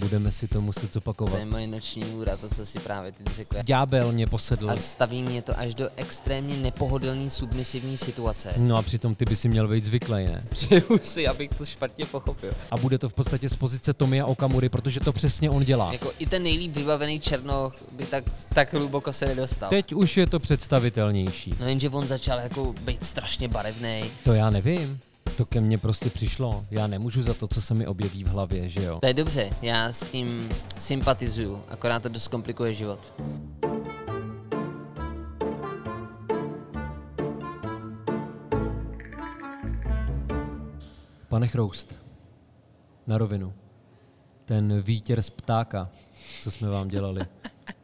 Budeme si to muset To zopakovat. je moje noční můra, to, co si právě teď řekla. Ďábel mě posedl. A staví mě to až do extrémně nepohodlný submisivní situace. No a přitom ty by si měl být zvyklý, ne? Přeju si, abych to špatně pochopil. A bude to v podstatě z pozice Tomia Okamury, protože to přesně on dělá. Jako i ten nejlíp vybavený Černoch by tak, tak hluboko se nedostal. Teď už je to představitelnější. No jenže on začal jako být strašně barevný. To já nevím. To ke mně prostě přišlo. Já nemůžu za to, co se mi objeví v hlavě, že jo? To je dobře, já s tím sympatizuju, akorát to dost komplikuje život. Pane Chroust, na rovinu. Ten vítěr z ptáka, co jsme vám dělali.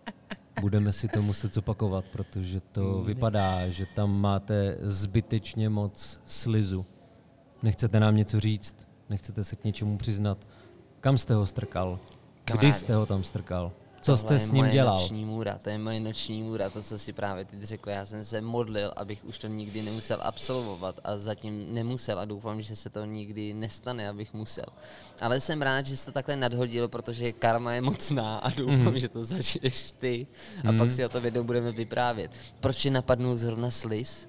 Budeme si to muset zopakovat, protože to vypadá, že tam máte zbytečně moc slizu. Nechcete nám něco říct? Nechcete se k něčemu přiznat? Kam jste ho strkal? Kdy jste ho tam strkal? Co jste s je ním moje dělal? noční můra, to je moje noční můra, to, co si právě teď řekl. Já jsem se modlil, abych už to nikdy nemusel absolvovat a zatím nemusel a doufám, že se to nikdy nestane, abych musel. Ale jsem rád, že jsi to takhle nadhodil, protože karma je mocná a doufám, mm. že to začneš ty a pak si o to jednou budeme vyprávět. Proč tě napadnul zrovna sliz?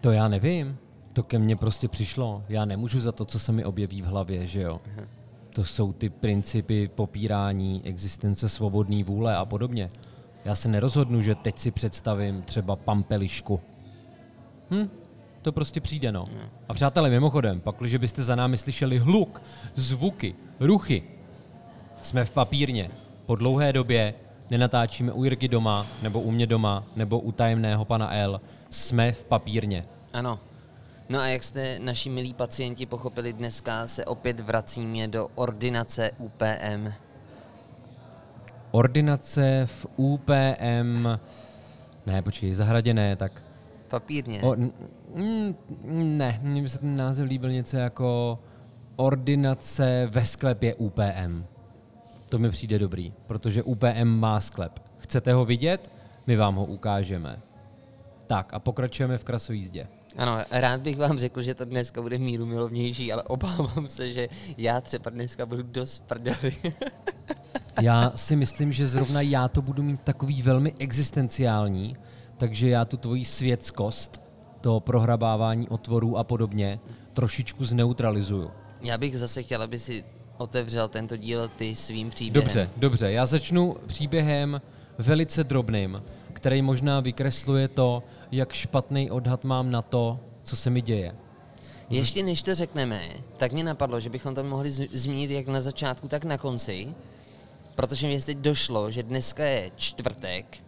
To já nevím. To ke mně prostě přišlo. Já nemůžu za to, co se mi objeví v hlavě, že jo? To jsou ty principy popírání existence svobodné vůle a podobně. Já se nerozhodnu, že teď si představím třeba pampelišku. Hm, to prostě přijde, no. A přátelé, mimochodem, pak, když byste za námi slyšeli hluk, zvuky, ruchy, jsme v papírně. Po dlouhé době nenatáčíme u Jirky doma, nebo u mě doma, nebo u tajemného pana L. Jsme v papírně. Ano. No a jak jste naši milí pacienti pochopili, dneska se opět vracíme do ordinace UPM. Ordinace v UPM... Ne, počkej, zahradě ne, tak... Papírně. O, mm, ne, mně by se ten název líbil něco jako ordinace ve sklepě UPM. To mi přijde dobrý, protože UPM má sklep. Chcete ho vidět? My vám ho ukážeme. Tak a pokračujeme v krasojízdě. Ano, rád bych vám řekl, že to dneska bude míru milovnější, ale obávám se, že já třeba dneska budu dost prdeli. Já si myslím, že zrovna já to budu mít takový velmi existenciální, takže já tu tvoji světskost, to prohrabávání otvorů a podobně, trošičku zneutralizuju. já bych zase chtěl, aby si otevřel tento díl ty svým příběhem. Dobře, dobře. Já začnu příběhem velice drobným, který možná vykresluje to, jak špatný odhad mám na to, co se mi děje. Ještě než to řekneme, tak mě napadlo, že bychom to mohli zmínit jak na začátku, tak na konci, protože mi teď došlo, že dneska je čtvrtek,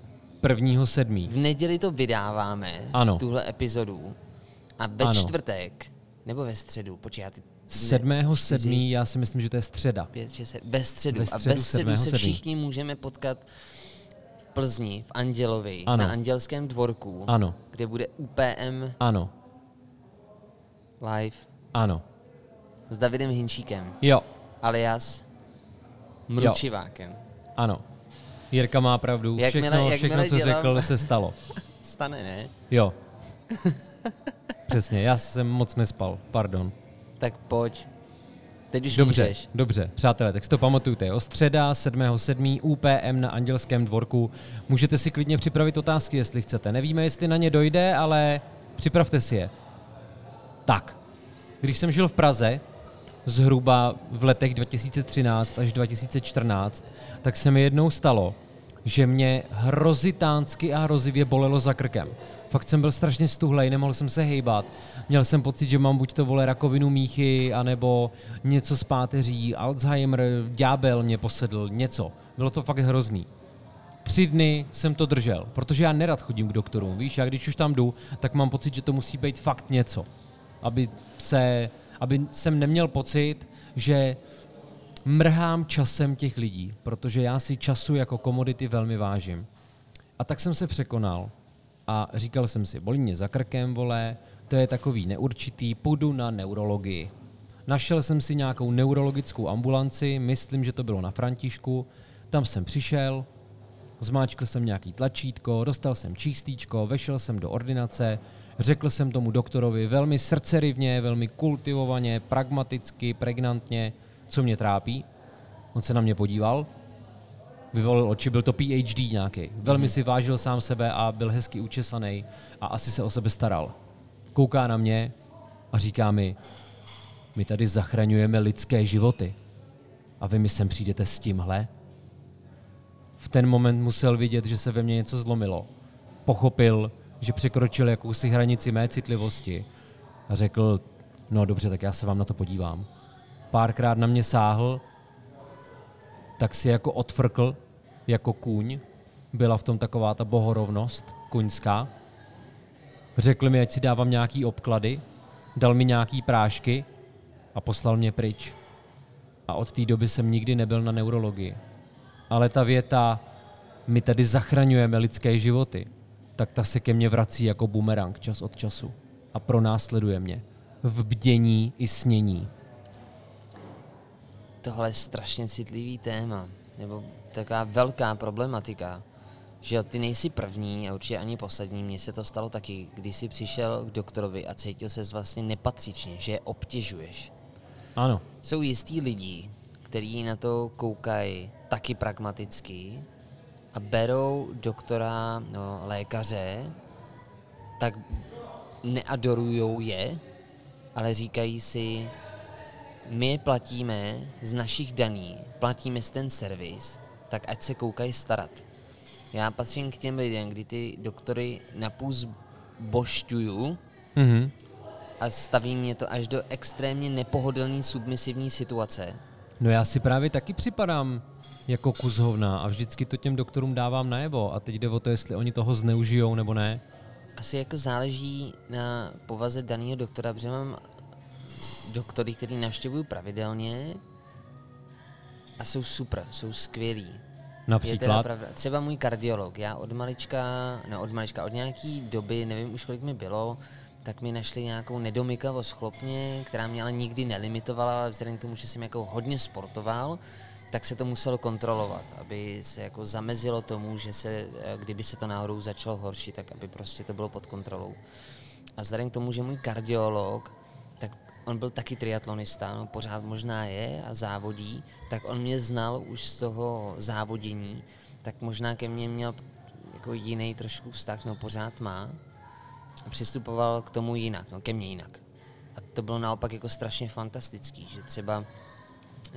Prvního sedmý. v neděli to vydáváme, Ano. tuhle epizodu, a ve Ano. čtvrtek, nebo ve středu, počkej, já ty... Sedmého sedmý, já si myslím, že to je středa. pět, šest, ve středu. Ve a středu ve středu se všichni můžeme potkat Plzni, v Andělovi, Ano. na Andělském dvorku, Ano, kde bude UPM ano, live ano. s Davidem Hinčíkem, Jo, alias Mručivákem. ano. Jirka má pravdu. Jakmile- Všechno, jakmile všechno co dělám- řekl, se stalo. Stane, ne? Jo. Přesně, já jsem moc nespal, pardon. Tak pojď. Teď už Dobře, můžeš. dobře, přátelé, tak si to pamatujte. O středa 7.7. UPM na Andělském dvorku. Můžete si klidně připravit otázky, jestli chcete. Nevíme, jestli na ně dojde, ale připravte si je. Tak, když jsem žil v Praze, zhruba v letech 2013 až 2014, tak se mi jednou stalo, že mě hrozitánsky a hrozivě bolelo za krkem. Fakt jsem byl strašně stuhlej, nemohl jsem se hejbat. Měl jsem pocit, že mám buď to vole rakovinu míchy, anebo něco s páteří, Alzheimer, ďábel mě posedl, něco. Bylo to fakt hrozný. Tři dny jsem to držel, protože já nerad chodím k doktorům. Víš, já když už tam jdu, tak mám pocit, že to musí být fakt něco. Aby, se, aby jsem neměl pocit, že mrhám časem těch lidí, protože já si času jako komodity velmi vážím. A tak jsem se překonal a říkal jsem si, bolí mě za krkem, vole, to je takový neurčitý, půjdu na neurologii. Našel jsem si nějakou neurologickou ambulanci, myslím, že to bylo na Františku, tam jsem přišel, zmáčkl jsem nějaký tlačítko, dostal jsem čístíčko, vešel jsem do ordinace, řekl jsem tomu doktorovi velmi srdcerivně, velmi kultivovaně, pragmaticky, pregnantně, co mě trápí. On se na mě podíval, vyvolil oči, byl to PhD nějaký. Velmi si vážil sám sebe a byl hezky učesaný a asi se o sebe staral. Kouká na mě a říká mi, my tady zachraňujeme lidské životy. A vy mi sem přijdete s tímhle? V ten moment musel vidět, že se ve mně něco zlomilo. Pochopil, že překročil jakousi hranici mé citlivosti a řekl, no dobře, tak já se vám na to podívám. Párkrát na mě sáhl, tak si jako odfrkl, jako kůň. Byla v tom taková ta bohorovnost kuňská. Řekl mi, ať si dávám nějaký obklady, dal mi nějaký prášky a poslal mě pryč. A od té doby jsem nikdy nebyl na neurologii. Ale ta věta, my tady zachraňujeme lidské životy, tak ta se ke mně vrací jako bumerang čas od času a pronásleduje mě v bdění i snění. Tohle je strašně citlivý téma, nebo taková velká problematika, že ty nejsi první a určitě ani poslední. Mně se to stalo taky, když jsi přišel k doktorovi a cítil se vlastně nepatřičně, že je obtěžuješ. Ano. Jsou jistý lidi, kteří na to koukají taky pragmaticky a berou doktora, no, lékaře, tak neadorujou je, ale říkají si, my platíme z našich daní, platíme z ten servis, tak ať se koukají starat. Já patřím k těm lidem, kdy ty doktory napůl zbošťuju Mhm. a staví mě to až do extrémně nepohodlné submisivní situace. No já si právě taky připadám jako kus hovna a vždycky to těm doktorům dávám najevo a teď jde o to, jestli oni toho zneužijou nebo ne. Asi jako záleží na povaze daného doktora, protože mám doktory, který navštěvuju pravidelně a jsou super, jsou skvělí. Například. pravda. Třeba můj kardiolog, já od malička, no od malička, od nějaký doby, nevím už kolik mi bylo, tak mi našli nějakou nedomykavost chlopně, která mě ale nikdy nelimitovala, ale vzhledem k tomu, že jsem jako hodně sportoval, tak se to muselo kontrolovat, aby se jako zamezilo tomu, že se, eh, kdyby se to náhodou začalo horší, tak aby prostě to bylo pod kontrolou. A vzhledem k tomu, že můj kardiolog, on byl taky triatlonista, no pořád možná je a závodí, tak on mě znal už z toho závodění, tak možná ke mně měl jako jiný trošku vztah, no pořád má a přistupoval k tomu jinak, no ke mně jinak. A to bylo naopak jako strašně fantastický, že třeba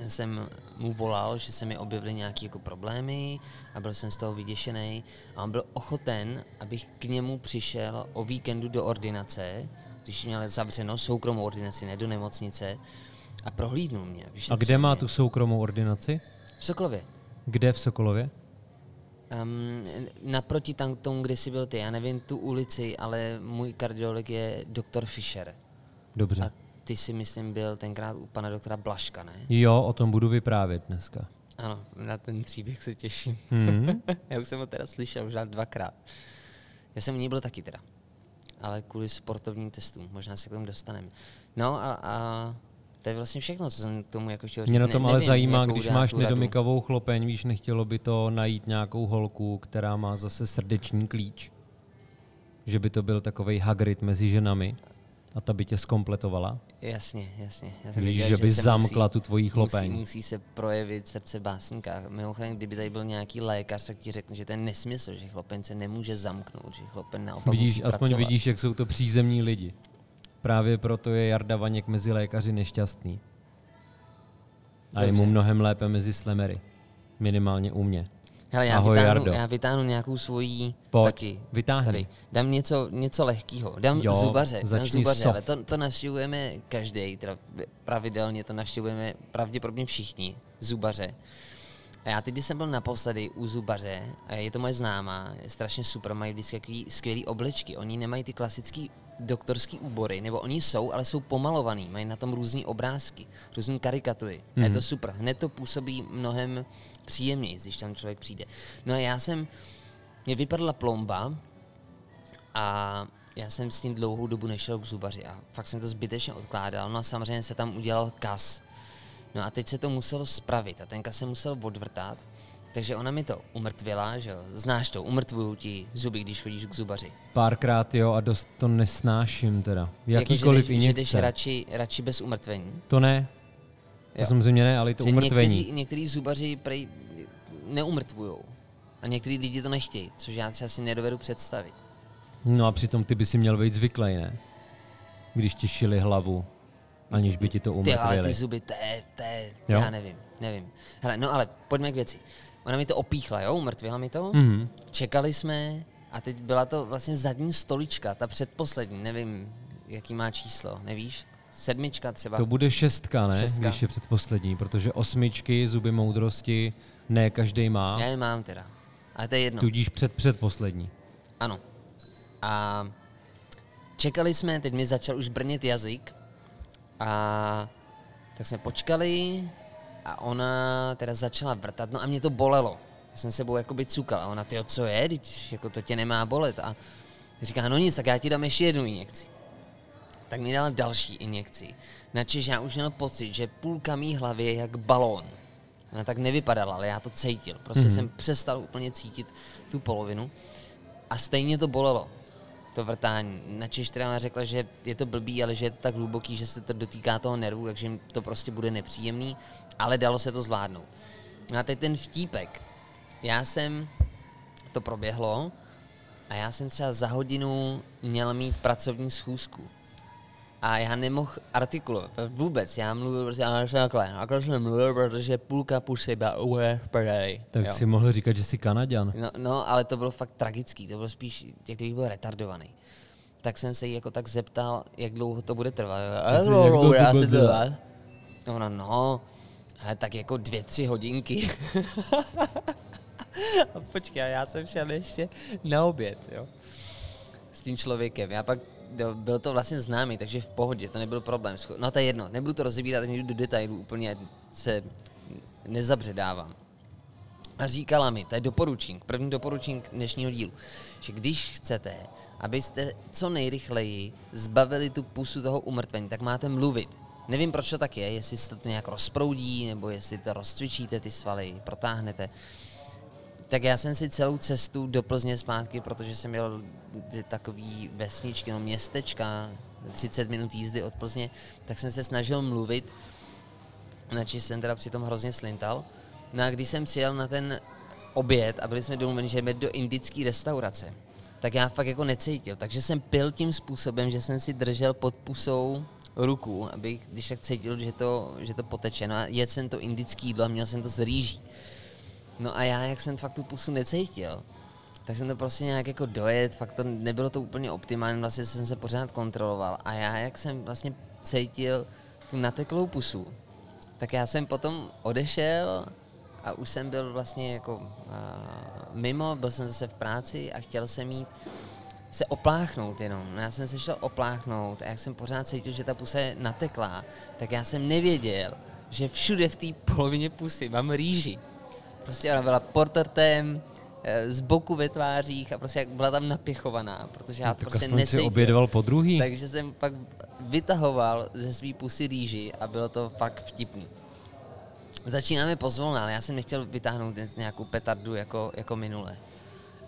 jsem mu volal, že se mi objevily nějaké jako problémy a byl jsem z toho vyděšený a on byl ochoten, abych k němu přišel o víkendu do ordinace, když měl zavřeno soukromou ordinaci, ne do nemocnice, a prohlídnul mě. A kde má mě. tu soukromou ordinaci? V Sokolově. Kde v Sokolově? Um, naproti tam tomu, kde jsi byl ty, já nevím tu ulici, ale můj kardiolog je doktor Fischer. Dobře. A ty si myslím byl tenkrát u pana doktora Blaška, ne? Jo, o tom budu vyprávět dneska. Ano, na ten příběh se těším. Hmm. Já už jsem ho teda slyšel už dvakrát. Já jsem u něj byl taky teda. Ale kvůli sportovním testům. Možná se k tomu dostaneme. No a, a to je vlastně všechno, co jsem k tomu jako chtěl říct. Mě na Ne- tom ale nevím, zajímá, když máš tu radu. nedomykavou chlopeň, víš, nechtělo by to najít nějakou holku, která má zase srdeční klíč. Že by to byl takovej Hagrid mezi ženami a ta by tě skompletovala. Jasně, jasně. Já jsem Víš, věděl, že by se zamkla musí, tu tvojí chlopeň. Musí, musí se projevit srdce básníka. Mimochodem, kdyby tady byl nějaký lékař, tak ti řekne, že to je nesmysl, že chlopeň se nemůže zamknout, že chlopeň naopak Vidíš, musí aspoň pracovat. vidíš, jak jsou to přízemní lidi. Právě proto je Jarda Vaněk mezi lékaři nešťastný. A je mu mnohem lépe mezi slemery. Minimálně u mě. Hele, já, Ahoj, vytáhnu, Jardo. já vytáhnu nějakou svoji Pojď, taky. vytáhni. Tady. Dám něco, něco lehkého. Dám Jo, zubaře. Dám zubaře, ale to, to navštěvujeme každý, teda pravidelně to navštěvujeme pravděpodobně všichni zubaře. A já teď, když jsem byl naposledy u zubaře, a je to moje známá, je strašně super, mají vždycky takový skvělý oblečky. Oni nemají ty klasický doktorský úbory, nebo oni jsou, ale jsou pomalovaný, mají na tom různé obrázky, různé karikatury. A je to super. Hned to působí mnohem příjemněji, když tam člověk přijde. No a já jsem, mě vypadla plomba a já jsem s tím dlouhou dobu nešel k zubaři a fakt jsem to zbytečně odkládal. No a samozřejmě se tam udělal kas. No a teď se to muselo spravit a ten kas se musel odvrtat, takže ona mi to umrtvila, že jo. Znáš to, umrtvují ti zuby, když chodíš k zubaři. Párkrát jo a dost to nesnáším teda. Jako, Jakýkoliv že jdeš, že jdeš radši, radši bez umrtvení. To ne. To Jo. samozřejmě ne, ale i to Že umrtvení. Někteří, někteří zubaři prej neumrtvujou. A některý lidi to nechtějí, což já si nedovedu představit. No a přitom ty by si měl být zvyklý, ne? Když ti šili hlavu, aniž by ti to Ty, ale ty umrtvili. zuby, to je, to je, Jo? já nevím, nevím. Hele, no ale pojďme k věci. Ona mi to opíchla, jo, umrtvila mi to. Mhm. Čekali jsme a teď byla to vlastně zadní stolička, ta předposlední, nevím, jaký má číslo, nevíš? Sedmička třeba. To bude šestka, ne? Šestka. Když je předposlední, protože osmičky, zuby moudrosti, ne každý má, Já je mám teda. Ale to je jedno. tudíž před předposlední. Ano. A čekali jsme, teď mi začal už brnět jazyk a tak jsme počkali a ona teda začala vrtat, no a mě to bolelo. Já jsem sebou jakoby cukal a ona, tyjo, co je, Teď, jako to tě nemá bolet. A říká, no nic, tak já ti dám ještě jednu injekci. Tak mi dala další injekci. Načež já už měl pocit, že půlka mý hlavy je jak balón. Ona tak nevypadala, ale já to cítil. Prostě mm-hmm. jsem přestal úplně cítit tu polovinu. A stejně to bolelo, to vrtání. Teda ona řekla, že je to blbý, ale že je to tak hluboký, že se to dotýká toho nervu, takže jim to prostě bude nepříjemný, ale dalo se to zvládnout. No a teď ten vtípek. Já jsem, to proběhlo, a já jsem třeba za hodinu měl mít pracovní schůzku. A já nemohl artikulovat vůbec. Já mluvil prostě já jsem takhle. Takhle jsem mluvil, protože půlka pusy byla prdeli. Tak jo. si mohl říkat, že jsi Kanaďan. No, no, ale to bylo fakt tragický, to bylo spíš, jak kdybych byl retardovaný. Tak jsem se jí jako tak zeptal, jak dlouho to bude trvat. Dlouho dlouho bude to? Ona, no, ale tak jako dvě, tři hodinky. a počkej, a já jsem šel ještě na oběd, jo. S tím člověkem. Já pak, byl to vlastně známý, takže v pohodě, to nebyl problém. No to je jedno, nebudu to rozebírat ani do detailů, úplně se nezabředávám. A říkala mi, to je doporučení, první doporučení dnešního dílu, že když chcete, abyste co nejrychleji zbavili tu pusu toho umrtvení, tak máte mluvit. Nevím, proč to tak je, jestli se to nějak rozproudí, nebo jestli to rozcvičíte ty svaly, protáhnete. Tak já jsem si celou cestu do Plzně zpátky, protože jsem měl takový vesničky, no městečka, 30 minut jízdy od Plzně, tak jsem se snažil mluvit, načež jsem teda přitom hrozně slintal. No a když jsem přijel na ten oběd a byli jsme domluveni, že jdeme do indické restaurace, tak já fakt jako necítil. Takže jsem pil tím způsobem, že jsem si držel pod pusou ruku, abych když tak cítil, že to, že to poteče. No a jedl jsem to indický jídlo a měl jsem to z rýží. No a já, jak jsem fakt tu pusu necítil, tak jsem to prostě nějak jako dojet, fakt to nebylo to úplně optimální, vlastně jsem se pořád kontroloval. A já, jak jsem vlastně cítil tu nateklou pusu, tak já jsem potom odešel a už jsem byl vlastně jako uh, mimo, byl jsem zase v práci a chtěl jsem mít se opláchnout jenom. No já jsem se šel opláchnout a jak jsem pořád cítil, že ta pusa je nateklá, tak já jsem nevěděl, že všude v té polovině pusy mám rýži. Prostě ona byla portrtem, eh, z boku ve tvářích a prostě jak byla tam napěchovaná, protože já tak prostě necítil. obědoval po druhý. Takže jsem pak vytahoval ze svý pusy rýži a bylo to fakt vtipný. Začínáme pozvolna, ale já jsem nechtěl vytáhnout dnes nějakou petardu jako, jako minule.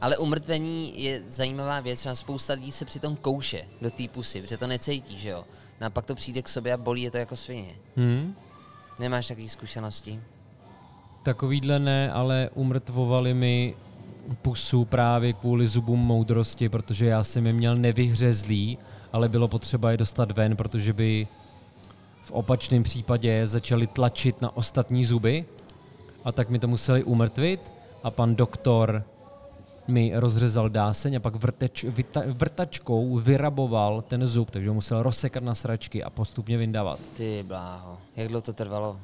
Ale umrtvení je zajímavá věc, třeba spousta lidí se přitom kouše do té pusy, protože to necítí, že jo? No a pak to přijde k sobě a bolí je to jako svině. Hmm? Nemáš takové zkušenosti? Takovýhle ne, ale umrtvovali mi pusu právě kvůli zubům moudrosti, protože já jsem je měl nevyhřezlý, ale bylo potřeba je dostat ven, protože by v opačném případě začali tlačit na ostatní zuby a tak mi to museli umrtvit a pan doktor mi rozřezal dáseň a pak vrteč, vyta, vrtačkou vyraboval ten zub, takže ho musel rozsekat na sračky a postupně vyndávat. Ty bláho, jak dlouho to trvalo?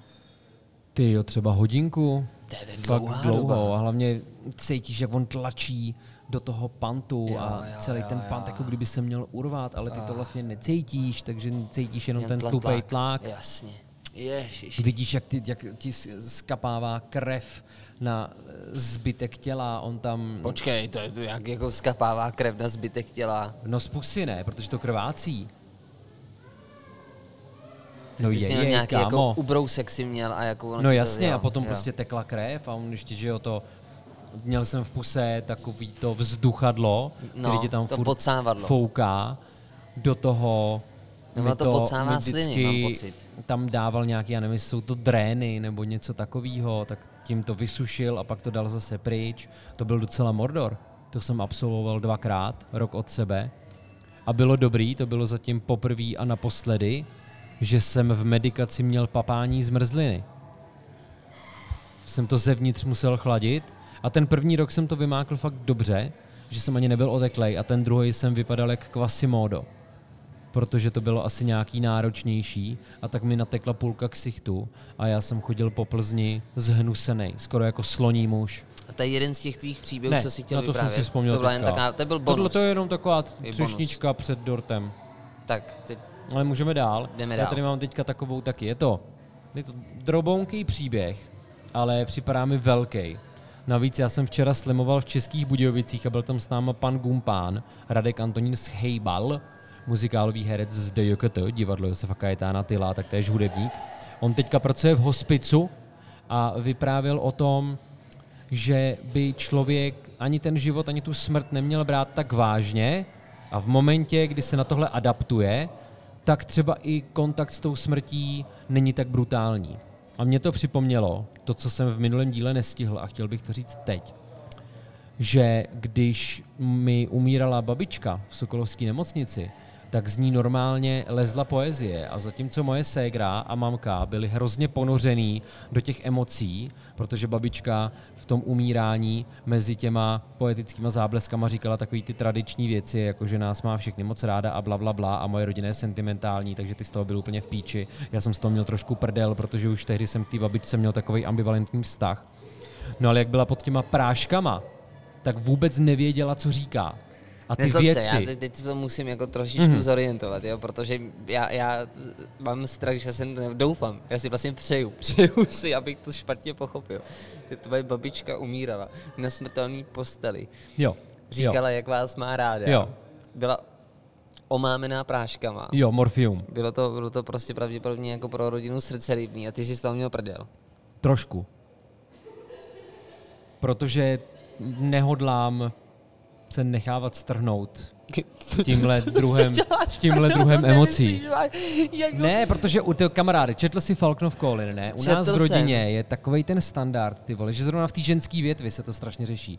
Ty jo, třeba hodinku. To je dlouhá dlouho doba. a hlavně cítíš, jak on tlačí do toho pantu Jo, a jo, celý jo, ten jo. pant jako kdyby se měl urvat, ale ty to vlastně necítíš, takže cítíš jenom Jen ten tupej tlak. Jasně. Ježiš. Vidíš, jak, ty, jak ti skapává krev na zbytek těla, on tam... Počkej, to je to, jak jako skapává krev na zbytek těla. No z pusy ne, protože to krvácí. No Ty je, jsi měl je, nějaký kámo. jako ubrousek si měl a jako No ti to- jasně, jo, a potom jo. prostě tekla krev a on ještě, že jo, to... Měl jsem v puse takový to vzduchadlo, No, který ti tam to furt podsávadlo. fouká do toho mi to podsává mi sliny, mám pocit. tam dával nějaký, já nevím, jsou to drény nebo něco takového, tak tím to vysušil a pak to dal zase pryč. To byl docela Mordor. To jsem absolvoval dvakrát, rok od sebe. A bylo dobrý, to bylo zatím poprvé a naposledy, že jsem v medikaci měl papání zmrzliny. Jsem to zevnitř musel chladit a ten první rok jsem to vymákl fakt dobře, že jsem ani nebyl oteklej a ten druhý jsem vypadal jak Quasimodo protože to bylo asi nějaký náročnější a tak mi natekla půlka ksichtu a já jsem chodil po Plzni zhnusený, skoro jako sloní muž. A to je jeden z těch tvých příběhů, Ne, co si chtěl na to jsem vyprávět. si vzpomněl to, byla jen taká, to byl Tohle bonus. to je jenom taková třešnička před dortem. Tak, teď Ale můžeme dál. Jdeme Já dál. tady mám teďka takovou taky. Je to, je to drobounký příběh, ale připadá mi velký. Navíc já jsem včera slimoval v Českých Budějovicích a byl tam s náma pan Gumpán, Radek Antonín Schejbal, muzikálový herec z DJKT, divadlo Josefa Kajetána Tyla, tak též hudebník. On teďka pracuje v hospicu a vyprávěl o tom, že by člověk ani ten život, ani tu smrt neměl brát tak vážně a v momentě, kdy se na tohle adaptuje, tak třeba i kontakt s tou smrtí není tak brutální. A mě to připomnělo, to, co jsem v minulém díle nestihl a chtěl bych to říct teď, že když mi umírala babička v Sokolovské nemocnici, tak z ní normálně lezla poezie a zatímco moje ségra a mamka byly hrozně ponořený do těch emocí, protože babička v tom umírání mezi těma poetickýma zábleskama říkala takový ty tradiční věci, jako že nás má všechny moc ráda a bla, bla, bla a moje rodina je sentimentální, takže ty z toho byl úplně v píči. Já jsem z toho měl trošku prdel, protože už tehdy jsem k té babičce měl takový ambivalentní vztah. No ale jak byla pod těma práškama, tak vůbec nevěděla, co říká. A ty Nezlob věci... já teď, teď to musím jako trošičku mm. zorientovat, jo, protože já, já mám strach, že jsem, doufám, já si vlastně přeju, přeju si, abych to špatně pochopil. Že tvoje babička umírala na smrtelné posteli, Jo, říkala, jak vás má ráda, Jo. byla omámená práškama. jo, morfium. Bylo to, bylo to prostě pravděpodobně jako pro rodinu srdce rybný a ty jsi z toho měl prdel. Trošku. Protože nehodlám se nechávat strhnout tímhle druhem, tímhle druhem emocí. Ne, protože u toho kamarády, četl si Falknov Colin, ne? U nás v rodině jsem. je takový ten standard, ty vole, že zrovna v té ženské větvi se to strašně řeší.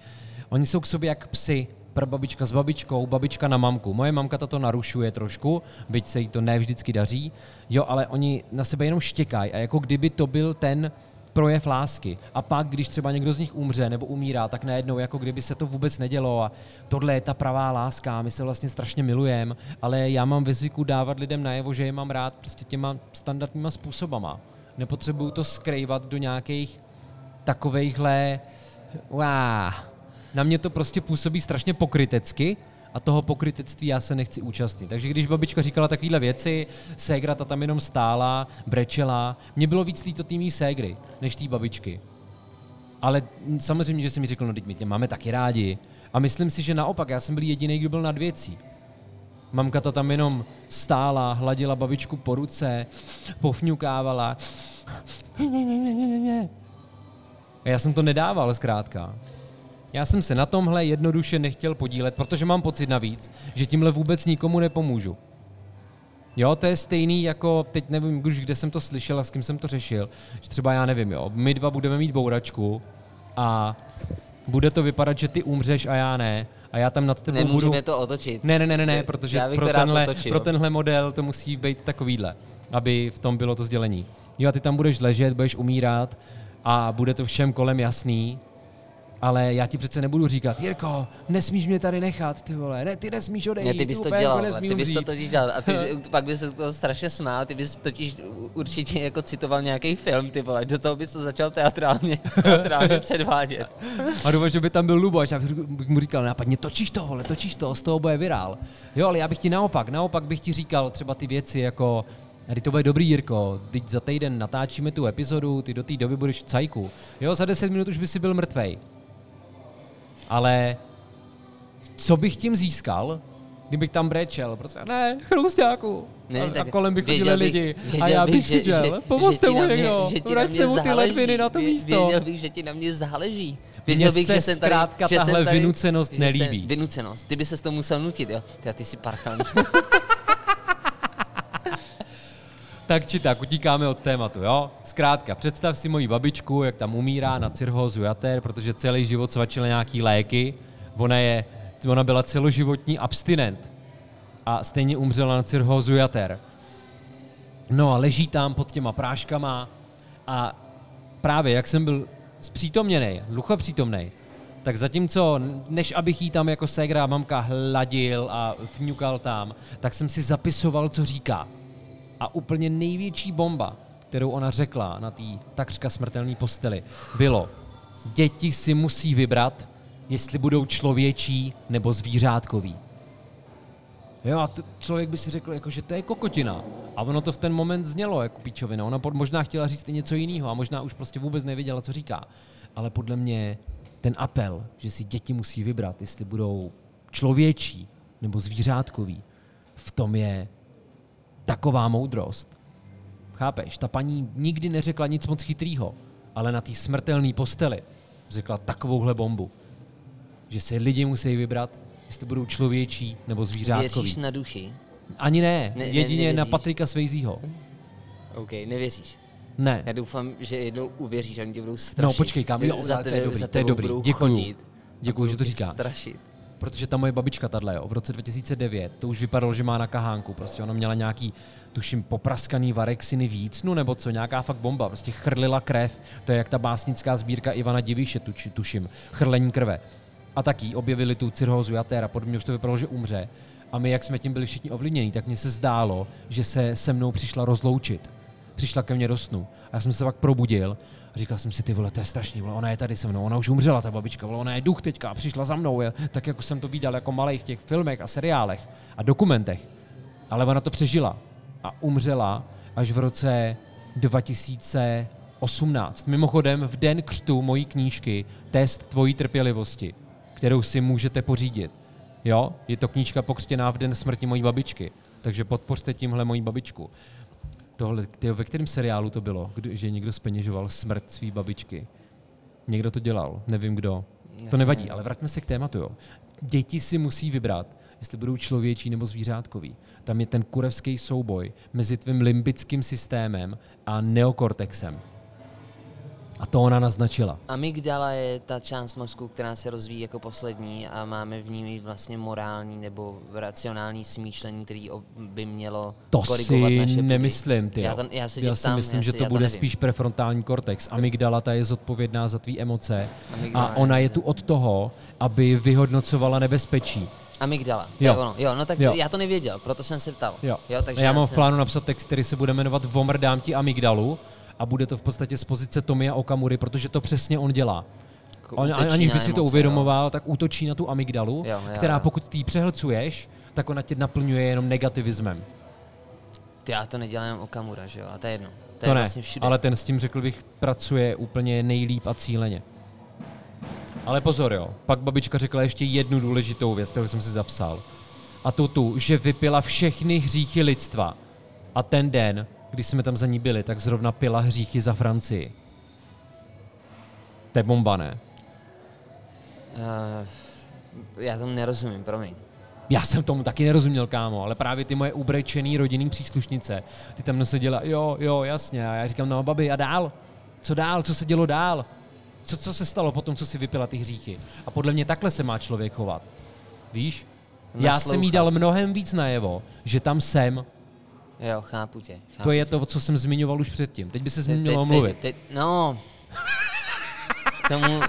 Oni jsou k sobě jak psy, prababička s babičkou, babička na mamku. Moje mamka toto narušuje trošku, byť se jí to ne vždycky daří, jo, ale oni na sebe jenom štěkají a jako kdyby to byl ten projev lásky. A pak, když třeba někdo z nich umře nebo umírá, tak najednou jako kdyby se to vůbec nedělo a tohle je ta pravá láska, my se vlastně strašně milujeme, ale já mám ve zvyku dávat lidem najevo, že je mám rád prostě těma standardníma způsobama. Nepotřebuju to skrývat do nějakých takovejhle Wow. Na mě to prostě působí strašně pokrytecky a toho pokrytectví já se nechci účastnit. Takže když babička říkala takovéhle věci, ségra ta tam jenom stála, brečela, mně bylo víc líto tý ségry, než té babičky. Ale samozřejmě, že jsem mi řekl, no teď my tě máme taky rádi. A myslím si, že naopak, já jsem byl jediný, kdo byl nad věcí. Mamka to tam jenom stála, hladila babičku po ruce, pofňukávala. A já jsem to nedával zkrátka. Já jsem se na tomhle jednoduše nechtěl podílet, protože mám pocit navíc, že tímhle vůbec nikomu nepomůžu. Jo, to je stejný jako, teď nevím už, kde jsem to slyšel a s kým jsem to řešil, že třeba já nevím, jo, my dva budeme mít bouračku a bude to vypadat, že ty umřeš a já ne. A já tam nad tebou Nemůžeme budu... to otočit. Ne, ne, ne, ne, ne protože pro tenhle, otočil. pro tenhle model to musí být takovýhle, aby v tom bylo to sdělení. Jo, a ty tam budeš ležet, budeš umírat a bude to všem kolem jasný, ale já ti přece nebudu říkat, Jirko, nesmíš mě tady nechat, ty vole, ne, ty nesmíš odejít, Ne, ty bys to dělal, jako ty bys to umřít." totiž dělal a ty, pak bys se to strašně smál, ty bys totiž určitě jako citoval nějaký film, ty vole, do toho bys to začal teatrálně, teatrálně předvádět. A doufám, že by tam byl Luboš, já bych mu říkal, nápadně točíš to, vole, točíš to, z toho bude virál. Jo, ale já bych ti naopak, naopak bych ti říkal třeba ty věci jako, Tady to bude dobrý, Jirko, teď za týden natáčíme tu epizodu, ty do té doby budeš v cajku. Jo, za 10 minut už by si byl mrtvej. Ale co bych tím získal, kdybych tam brečel? Prostě ne, chrůstáku. Ne, a, a tak kolem by chodili bych- lidi. a já bych, bych že- pomozte mu někdo, vraťte mu ty ledviny na to místo. Věděl bych, že ti na mě záleží. Mně Věděl bych, se že jsem tady, zkrátka že jsem tahle tady, vynucenost jsem- nelíbí. Vynucenost. Ty by se to musel nutit, jo? Ty, a ty jsi parchant. tak či tak, utíkáme od tématu, jo? Zkrátka, představ si moji babičku, jak tam umírá na cirhózu jater, protože celý život svačila nějaký léky. Ona, je, ona byla celoživotní abstinent a stejně umřela na cirhózu jater. No a leží tam pod těma práškama a právě jak jsem byl zpřítomněný, přítomný, tak zatímco, než abych jí tam jako ségra mamka hladil a vňukal tam, tak jsem si zapisoval, co říká. A úplně největší bomba, kterou ona řekla na té takřka smrtelné posteli, bylo, děti si musí vybrat, jestli budou člověčí nebo zvířátkový. Jo, a t- člověk by si řekl, jako, že to je kokotina. A ono to v ten moment znělo jako píčovina. Ona pod, možná chtěla říct i něco jiného a možná už prostě vůbec nevěděla, co říká. Ale podle mě ten apel, že si děti musí vybrat, jestli budou člověčí nebo zvířátkový, v tom je taková moudrost. Chápeš? Ta paní nikdy neřekla nic moc chytrýho, ale na té smrtelné posteli řekla takovouhle bombu, že si lidi musí vybrat, jestli budou člověčí nebo zvířátkový. Věříš na duchy? Ani ne, ne jedině ne, na Patrika Svejzího. OK, nevěříš. Ne. Já doufám, že jednou uvěříš oni tě budou strašit. No počkej, kam, jo, za tebe, to je dobrý, to je dobrý. Děkuju. Děkuju, že to říkáš. Strašit. Protože ta moje babička jo, v roce 2009, to už vypadalo, že má na kahánku. Prostě ona měla nějaký, tuším, popraskaný varexiny víc, no nebo co, nějaká fakt bomba. Prostě chrlila krev. To je jak ta básnická sbírka Ivana Diviše, tuč, tuším. Chrlení krve. A taky objevili tu cirhózu jater a podobně, už to vypadalo, že umře. A my, jak jsme tím byli všichni ovlivněni, tak mně se zdálo, že se se mnou přišla rozloučit přišla ke mně do snu. A já jsem se pak probudil a říkal jsem si, ty vole, to je strašný, vole, ona je tady se mnou, ona už umřela, ta babička, vole, ona je duch teďka, přišla za mnou, je, tak jako jsem to viděl jako malý v těch filmech a seriálech a dokumentech. Ale ona to přežila a umřela až v roce 2018. Mimochodem v den křtu mojí knížky Test tvojí trpělivosti, kterou si můžete pořídit. Jo, je to knížka pokřtěná v den smrti mojí babičky. Takže podpořte tímhle mojí babičku. Tohle, tyjo, ve kterém seriálu to bylo, kdy, že někdo speněžoval smrt své babičky? Někdo to dělal, nevím kdo. To nevadí, ale vraťme se k tématu. Jo. Děti si musí vybrat, jestli budou člověčí nebo zvířátkový. Tam je ten kurevský souboj mezi tvým limbickým systémem a neokortexem. A to ona naznačila. Amygdala je ta část mozku, která se rozvíjí jako poslední a máme v ní vlastně morální nebo racionální smýšlení, který by mělo to korigovat si naše nemyslím, ty. Já, to, já, si, já si tam, myslím, já že si, to já bude to spíš prefrontální kortex. Amygdala ta je zodpovědná za tvý emoce Amygdala a ona je tu od toho, aby vyhodnocovala nebezpečí. Amygdala, to Jo. je ono. Jo, no tak Jo. já to nevěděl, proto jsem se ptal. Jo. Jo, takže já mám v plánu napsat text, který se bude jmenovat Vomrdám ti amygdalu a bude to v podstatě z pozice Tomia Okamury, protože to přesně on dělá. jako On, aniž by si to uvědomoval, tak útočí na tu amygdalu, Jo, jo, která jo. pokud ty přehlcuješ, tak ona tě naplňuje jenom negativismem. Jo. Ty, já to nedělám jenom Okamura, že jo, a to je jedno. To, To je ne, vlastně všude. ale ten s tím, řekl bych, pracuje úplně nejlíp a cíleně. Ale pozor, jo. Pak babička řekla ještě jednu důležitou věc, kterou jsem si zapsal. A to tu, že vypila všechny hříchy lidstva. A ten den, kdy jsme tam za ní byli, tak zrovna pila hříchy za Francii. To je bomba, ne? Uh, já tomu nerozumím, promiň. Já jsem tomu taky nerozuměl, kámo, ale právě ty moje ubrečený rodinný příslušnice, ty tam seděla, jo, jo, jasně, a já říkám, no babi, a dál? Co dál? Co se dělo dál? Co, co se stalo po tom, co si vypila ty hříchy? A podle mě takhle se má člověk chovat. Víš? Já jsem jí Naslouchat. dal mnohem víc najevo, že tam jsem. Jo, chápu tě. Chápu To je to, co jsem zmiňoval už předtím. Teď by se te- mělo te- mluvit. te- no, k tomu,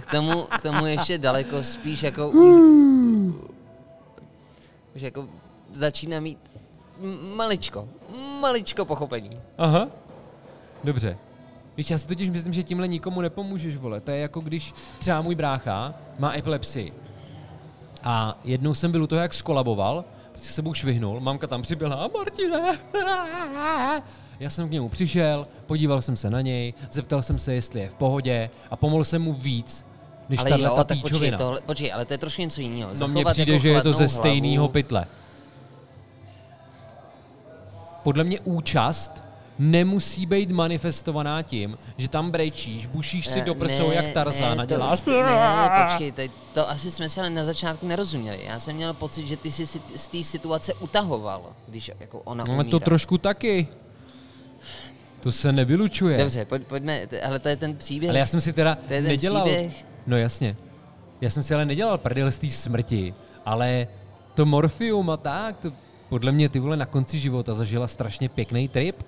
k tomu, k tomu ještě daleko spíš jako už, už jako začíná mít maličko, maličko pochopení. Aha. Dobře. Víš, já si totiž myslím, že tímhle nikomu nepomůžeš, vole. To je jako když třeba můj brácha má epilepsii. A jednou jsem byl u toho, jak skolaboval, prostě se sebou švihnul, mamka tam přibyla a Martine. Já jsem k němu přišel, podíval jsem se na něj, zeptal jsem se, jestli je v pohodě a pomohl jsem mu víc, než Ale tahle jo, ta tak počkej, tohle, počkej, ale to je trošku něco jiného. No mně přijde, jako že je to ze stejného pytle. Podle mě účast nemusí být manifestovaná tím, že tam brečíš, bušíš si Eh, do prsou jak Tarzán a to- děláš... Ne, počkej, to, to asi jsme si ale na začátku nerozuměli. Já jsem měl pocit, že ty jsi si z té situace utahoval, když jako ona No, umírá. to trošku taky. To se nevylučuje. Dobře, pojď, pojďme, ale to je ten příběh. Ale já jsem si teda To je ten nedělal... příběh. No jasně. Já jsem si ale nedělal prdel z té smrti, ale to morfium a tak, to podle mě ty vole na konci života zažila strašně pěkný trip.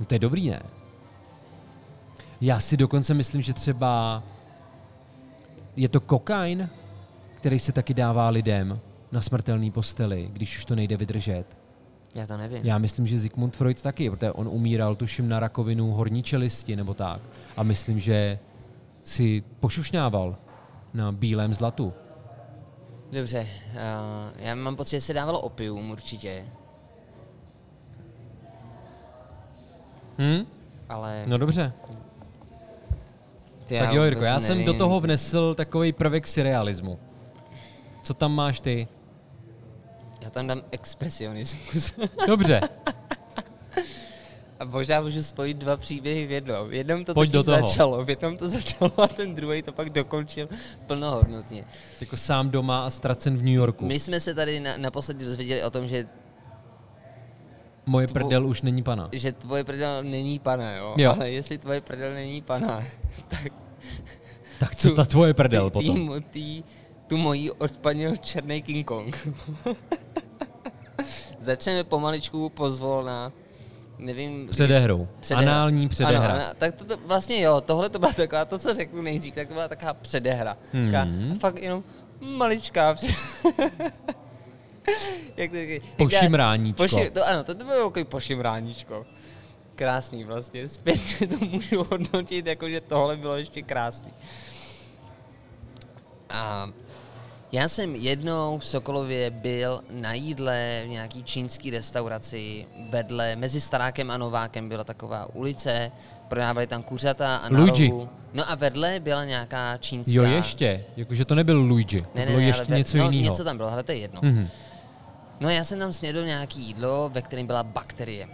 No to je dobrý, ne? Já si dokonce myslím, že třeba je to kokain, který se taky dává lidem na smrtelný posteli, když už to nejde vydržet. Já to nevím. Já myslím, že Sigmund Freud taky, protože on umíral, tuším, na rakovinu horní čelisti nebo tak. A myslím, že si pošušňával na bílém zlatu. Dobře, uh, já mám pocit, že se dávalo opium určitě, Hm? ale No dobře. ty tak jo, Jirko, já jsem do nevím. toho vnesl takový prvek surrealismu. Co tam máš ty? Já tam dám expresionismus. Dobře, A možná můžu spojit dva příběhy v jednom. V jednom to Pojď do toho. začalo, v jednom to začalo a ten druhý to pak dokončil plnohodnotně. jako sám doma a ztracen v New Yorku. My jsme se tady na, naposledy dozvěděli o tom, že, Moje prdel už není pana. že tvoje prdel není pana, jo? Jo. Ale jestli tvoje prdel není pana, tak Tak co ta tvoje prdel ty, potom? mo- ty, tu mojí odpanil černý King Kong. Začneme pomaličku pozvolna. Nevím... Předehrou. Předehra. Anální předehra. Ano, ano, tak to, to, vlastně jo, tohle to byla taková, to, co řeknu nejdřív, tak to byla taková předehra. Mhm. Taková, fakt jenom maličká před... jak to, jak Pošimráníčko. Poši, to, ano, to, to bylo takový pošimráníčko. Krásný vlastně, zpětně to můžu hodnotit, jako že tohle bylo ještě krásný. A já jsem jednou v Sokolově byl na jídle v nějaký čínský restauraci vedle, mezi Starákem a Novákem byla taková ulice, prodávali tam kuřata a na Luigi. rohu. No a vedle byla nějaká čínská... Jo, ještě. Jakože to nebyl Luigi. Ne, ne, bylo ne, ještě ale ve- něco no, jiného. něco tam bylo, ale to je jedno. Mhm. No já jsem tam snědl nějaký jídlo, ve kterém byla bakterie.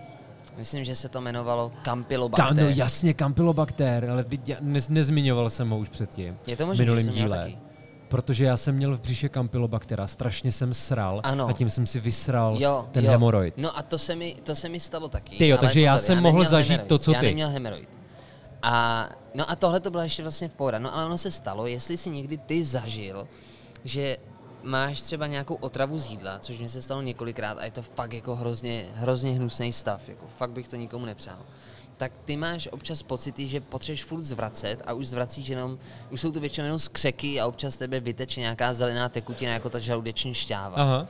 Myslím, že se to jmenovalo Ka- Campylobacter. no jasně, Campylobacter, ale já nez, nezmiňoval jsem ho už předtím. Je to v možné, že jsem díle. taky. Protože já jsem měl v břiše Campylobaktera, strašně jsem sral Ano. a tím jsem si vysral Jo, ten jo. hemoroid. No a to se mi, to se mi stalo taky. Ty jo, takže já pozor, jsem mohl neměl zažít hemeroid. to, co já ty. neměl hemeroid. A, no a tohle to bylo ještě vlastně v pohoda. No ale ono se stalo, jestli si někdy ty zažil, že máš třeba nějakou otravu z jídla, což mi se stalo několikrát a je to fakt jako hrozně, hrozně hnusný stav, jako fakt bych to nikomu nepřál. Tak ty máš občas pocity, že potřebuješ furt zvracet a už zvracíš jenom, už jsou to většinou jenom skřeky a občas tebe vyteče nějaká zelená tekutina, jako ta žaludeční šťáva. Aha.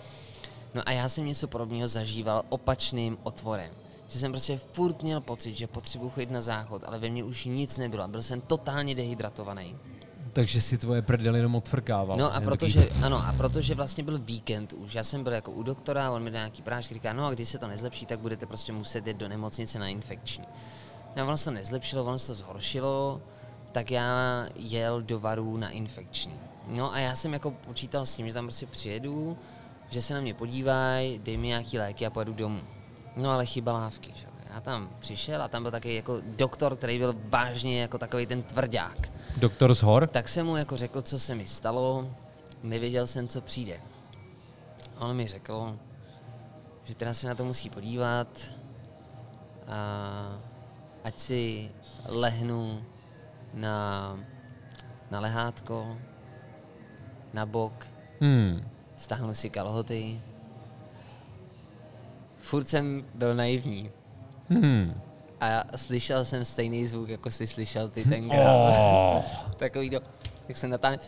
No a já jsem něco podobného zažíval opačným otvorem. Že jsem prostě furt měl pocit, že potřebuji chodit na záchod, ale ve mně už nic nebylo. Byl jsem totálně dehydratovaný. Takže si tvoje prdel jenom odfrkával. No a protože, takový- ano, a protože vlastně byl víkend už, já jsem byl jako u doktora, on mi dal nějaký prášky, říká, no a když se to nezlepší, tak budete prostě muset jít do nemocnice na infekční. No a ono se to nezlepšilo, ono se to zhoršilo, tak já jel do Varu na infekční. No a já jsem jako počítal s tím, že tam prostě přijedu, že se na mě podívají, dej mi nějaký léky a pojedu domů. No ale chyba lávky, že? Já tam přišel a tam byl taky jako doktor, který byl vážně jako takový ten tvrdák. Doktor z hor? Tak jsem mu jako řekl, co se mi stalo, nevěděl jsem, co přijde. A on mi řekl, že teda se na to musí podívat a ať si lehnu na, na lehátko, na bok, Hmm. stáhnu si kalhoty. Furt jsem byl naivní Hmm. a slyšel jsem stejný zvuk, jako jsi slyšel ty tenkrát. Oh. Takový to, jak se natáhne.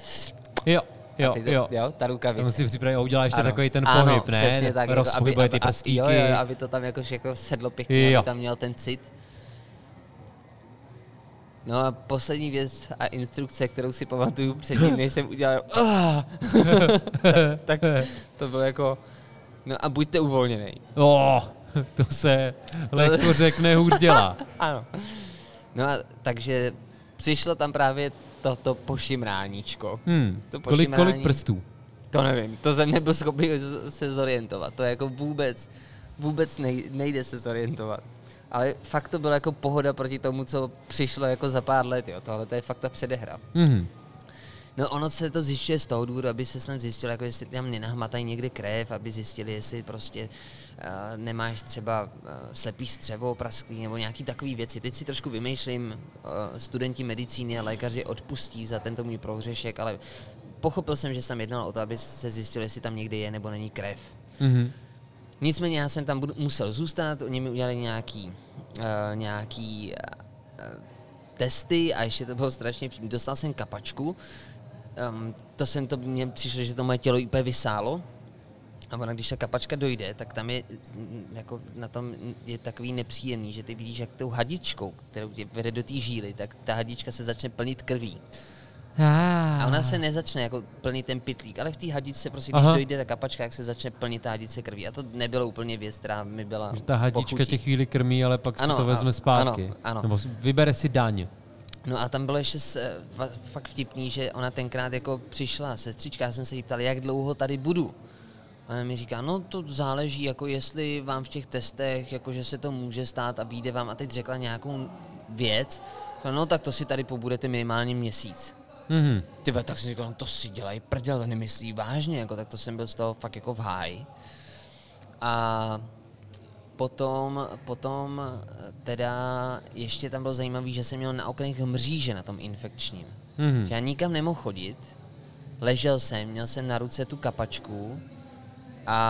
Jo, jo, ty jo. jo, ta rukavice. Tam si připraví a udělá ještě Ano. takový ten ano, pohyb, ne? Přesně tak, jako, aby, aby, ty a- prstíky. Jo, jo, aby to tam jako všechno sedlo pěkně, Jo. aby tam měl ten cit. No a poslední věc a instrukce, kterou si pamatuju předtím, než jsem udělal, "Ah!" tak, tak to bylo jako, no a buďte uvolněný. Oh, to se lehko řekne, hůř dělá. Ano. No a takže přišlo tam právě toto pošimráníčko. Hmm. To Kolik, kolik pošimrání- prstů? To nevím, to jsem nebyl schopný se zorientovat. To je jako vůbec, vůbec nej, nejde se zorientovat. Ale fakt to byla jako pohoda proti tomu, co přišlo jako za pár let, jo. Tohle to je fakt ta předehra. Mhm. No ono se to zjišťuje z toho důvodu, aby se snad zjistilo, jako jestli tam nenahmatají někde krev, aby zjistili, jestli prostě uh, nemáš třeba uh, slepý střevo prasklý nebo nějaký takový věci. Teď si trošku vymýšlím, uh, studenti medicíny a lékaři odpustí za tento můj prohřešek, ale pochopil jsem, že jsem jednal o to, aby se zjistilo, jestli tam někde je nebo není krev. Mhm. Nicméně já jsem tam budu, musel zůstat, oni mi udělali nějaký, uh, nějaký uh, testy a ještě to bylo strašně, vtipný. dostal jsem kapačku, um, to jsem to, mně přišlo, že to moje tělo úplně vysálo, a ona, když ta kapačka dojde, tak tam je, mm, jako na tom je takový nepříjemný, že ty vidíš, jak tou hadičkou, kterou tě vede do té žíly, tak ta hadička se začne plnit krví. A ona se nezačne jako plnit ten pitlík, ale v té hadičce prostě, když Aha. dojde ta kapačka, jak se začne plnit ta hadice krví. A to nebylo úplně věc, která mi byla Že ta hadička pochutí. tě chvíli krmí, ale pak Ano, si to vezme zpátky. ano, ano. Nebo vybere si daň. No a tam bylo ještě s, eh, fa- fakt vtipný, že ona tenkrát jako přišla, sestřička, já jsem se jí ptal, jak dlouho tady budu. A ona mi říká, no to záleží, jako jestli vám v těch testech, jako že se to může stát a vyjde vám a teď řekla nějakou věc, no tak to si tady pobudete minimálně měsíc. Mhm. Ty vole, tak jsem říkal, no to si dělají prdel, to nemyslí vážně, jako, tak to jsem byl z toho fakt jako v háji. A potom, potom eh, teda ještě tam bylo zajímavé, že jsem měl na oknech mříže na tom infekčním. Mhm. Že já nikam nemohl chodit, ležel jsem, měl jsem na ruce tu kapačku a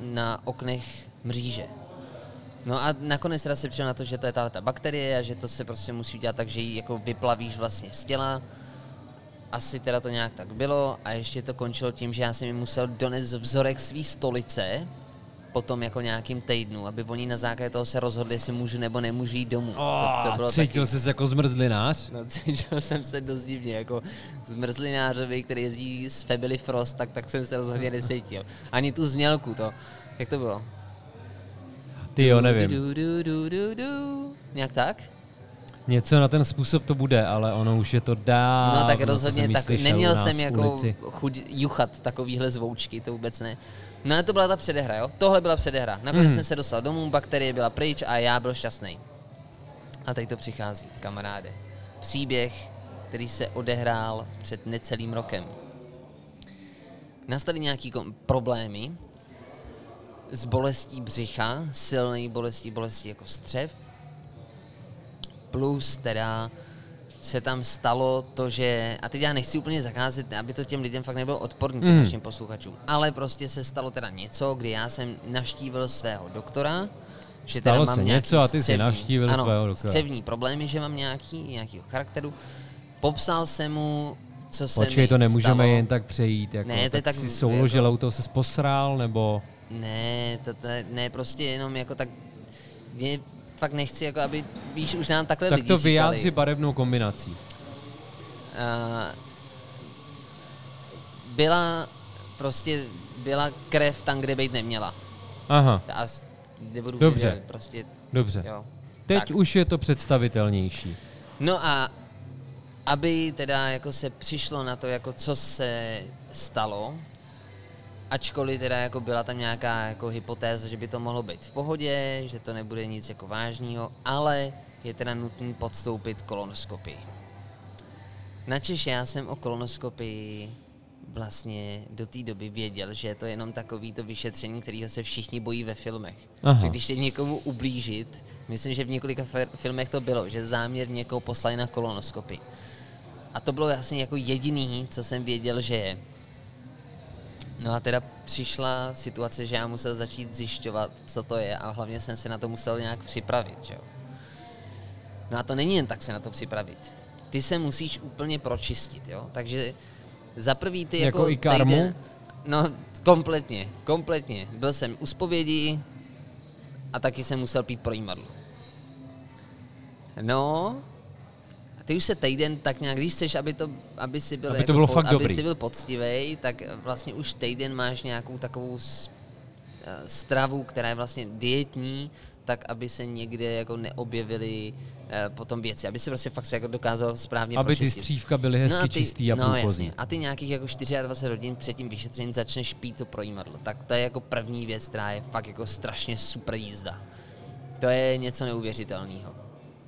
na oknech mříže. No a nakonec teda se přišel na to, že to je tahle ta bakterie a že to se prostě musí dělat tak, že ji jako vyplavíš vlastně z těla. Asi teda to nějak tak bylo a ještě to končilo tím, že já jsem jim musel donést vzorek své stolice potom jako nějakým týdnu, aby oni na základě toho se rozhodli, jestli můžu nebo nemůžu jít domů. to, to bylo cítil taky, jsi jako zmrzlinář? No, cítil jsem se dost divně, jako zmrzlinářovi, který jezdí z Family Frost, tak, tak jsem se rozhodně necítil. Ani tu znělku, to, jak to bylo? Ty jo, nevím. Du, du, du, du, du. Nějak tak? Něco na ten způsob to bude, ale ono už je to dávno. No tak rozhodně tak, neměl jsem jako chuť juchat takovýhle zvoučky, to vůbec ne. No to byla ta předehra, jo? Tohle byla předehra. Nakonec Mhm. jsem se dostal domů, bakterie byla pryč a já byl šťastný. A teď to přichází, kamaráde. Příběh, který se odehrál před necelým rokem. Nastaly nějaký kom- problémy s bolestí břicha, silný bolestí, bolestí jako střev, plus teda se tam stalo to, že, a teď já nechci úplně zakázat, aby to těm lidem fakt nebylo odporný, těm Mm. našim posluchačům, ale prostě se stalo teda něco, kdy já jsem navštívil svého doktora, že Stalo teda mám se něco a ty jsi střevní- navštívil ano, svého doktora. střevní problémy, že mám nějaký, nějakýho charakteru. Popsal jsem mu, co se Počkej, to nemůžeme stalo. jen tak přejít. Jako, Ne, to je tak tak si jako- souložil, to se posrál, nebo... Ne, to, to, ne, prostě jenom jako tak, mě fakt nechci, jako aby, víš, už nám takhle Tak lidi to říkali. vyjádři barevnou kombinací. Uh, byla prostě, byla krev tam, kde být neměla. Aha, A nebudu Dobře. vědět, prostě, dobře. jo. Teď Tak. už je to představitelnější. No a aby teda jako se přišlo na to, jako co se stalo, ačkoliv teda jako byla tam nějaká jako hypotéza, že by to mohlo být v pohodě, že to nebude nic jako vážného, ale je teda nutný podstoupit kolonoskopii. Načež já jsem o kolonoskopii vlastně do té doby věděl, že je to jenom takový to vyšetření, kterého se všichni bojí ve filmech. Aha. Že když chtějí někomu ublížit, myslím, že v několika filmech to bylo, že záměr někoho poslali na kolonoskopii. A to bylo vlastně jako jediný, co jsem věděl, že je. No a teda přišla situace, že já musel začít zjišťovat, co to je a hlavně jsem se na to musel nějak připravit, že jo. No a to není jen tak se na to připravit. Ty se musíš úplně pročistit, jo. Takže za prvý ty Jako jako, i karmu? týden- No, kompletně, kompletně. Byl jsem u zpovědi a taky jsem musel pít projímadlo. No, ty už se týden tak nějak, když chceš, aby, to, aby si byl, Aby jako to bylo po, fakt aby dobrý. si byl poctivý, tak vlastně už týden máš nějakou takovou eh, stravu, která je vlastně dietní, tak aby se někde jako neobjevily eh, potom věci, aby si prostě fakt se jako dokázal správně Aby ty pročistit. střívka byly hezky a ty, čistý a no, jasně. A ty nějakých jako 24 hodin před tím vyšetřením začneš pít to projímadlo. Tak to je jako první věc, která je fakt jako strašně super jízda. To je něco neuvěřitelného.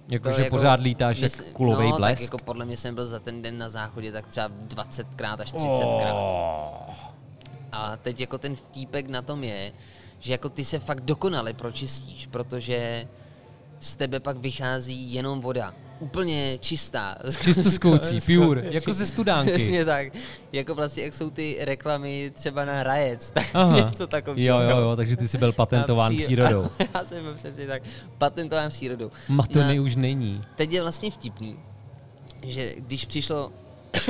Jakože jako, pořád lítáš jak kulový no, blesk? tak jako podle mě jsem byl za ten den na záchodě tak třeba 20krát až 30krát. Oh. A teď jako ten vtípek na tom je, že jako ty se fakt dokonale pročistíš, protože z tebe pak vychází jenom voda. Úplně čistá. Čistoucí, pure, jako ze studánky. Přesně tak. Jako vlastně, jak jsou ty reklamy třeba na Rajec, tak Aha. něco takového. Jo, jo, jo, takže ty jsi byl patentován pří... přírodou. Já jsem byl přesně tak, patentován přírodou. Matony no, už není. Teď je vlastně vtipný, že když přišlo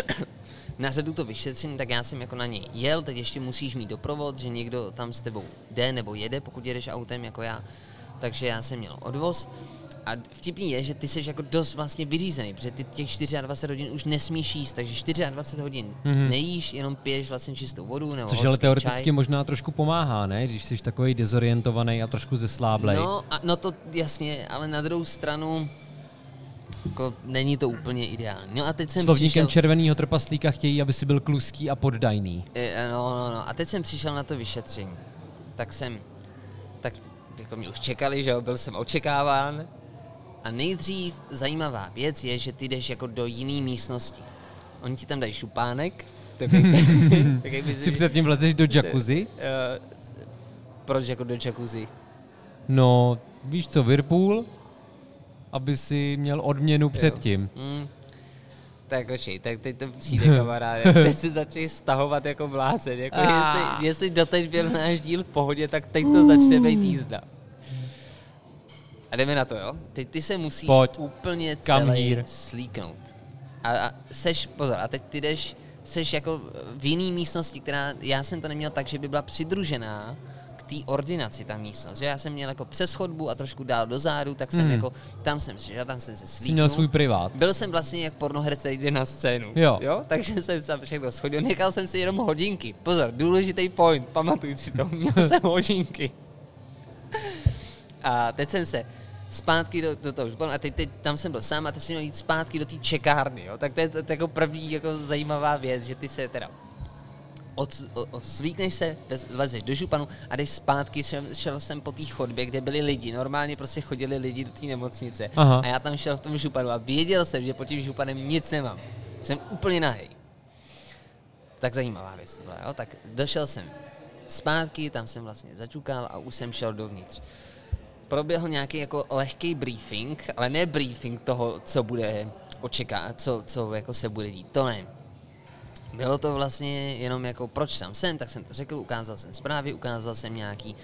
na řadu to vyšetření, tak já jsem jako na něj jel, teď ještě musíš mít doprovod, že někdo tam s tebou jde nebo jede, pokud jedeš autem jako já. Takže já jsem měl odvoz. A vtipný je, že ty jsi jako dost vlastně vyřízený, protože ty těch 24 hodin už nesmíš jíst, takže 24 hodin mm-hmm. nejíš, jenom piješ vlastně čistou vodu nebo Což ale teoreticky čaj. možná trošku pomáhá, ne? Když jsi takový dezorientovaný a trošku zesláblej. No, a, no to jasně, ale na druhou stranu jako není to úplně ideální. No a teď jsem Slovníkem přišel... červeného trpaslíka chtějí, aby si byl kluský a poddajný. E, no, no, no. A teď jsem přišel na to vyšetření. Tak jsem, tak jako mě už čekali, že jo, byl jsem očekáván. A nejdřív zajímavá věc je, že ty jdeš jako do jiné místnosti. Oni ti tam dají šupánek. Tak, tak jak si předtím vlezeš do jacuzzi? Uh, proč jako do jacuzzi? No, víš co, Whirlpool, aby si měl odměnu předtím. Mm. Tak oči, tak teď to přijde kamarád. Teď si začneš stahovat jako blázen. Jako ah. jestli, jestli doteď byl náš díl v pohodě, tak teď to začne být jízda. A jdeme na to, jo? Teď ty se musíš Pojď. úplně celý slíknout. A, a seš, pozor, a teď ty jdeš, seš jako v jiný místnosti, která, já jsem to neměl tak, že by byla přidružená té ordinaci ta místnost. Že já jsem měl jako přes chodbu a trošku dál do zádu, tak jsem hmm. jako, tam jsem že tam jsem se slíknul. měl svůj privát. Byl jsem vlastně jak pornoherce jde na scénu. Jo. jo. Takže jsem se všechno schodil. Nechal jsem si jenom hodinky. Pozor, důležitý point, pamatuj si to. Měl jsem hodinky. A teď jsem se zpátky do, do toho a teď, teď, tam jsem byl sám a teď jsem měl jít zpátky do té čekárny, jo. Tak to je, to, to jako první jako zajímavá věc, že ty se teda od, od, svlíkneš se, vlezeš do županu a jdeš zpátky, šel, šel jsem po té chodbě, kde byli lidi, normálně prostě chodili lidi do té nemocnice Aha. a já tam šel v tom županu a věděl jsem, že pod tím županem nic nemám. Jsem úplně nahej. Tak zajímavá věc tohle, jo? Tak došel jsem zpátky, tam jsem vlastně začukal a už jsem šel dovnitř. Proběhl nějaký jako lehký briefing, ale ne briefing toho, co bude očekávat, co, co jako se bude dít, to ne bylo to vlastně jenom jako, proč jsem, tak jsem to řekl, ukázal jsem zprávy, ukázal jsem nějaký,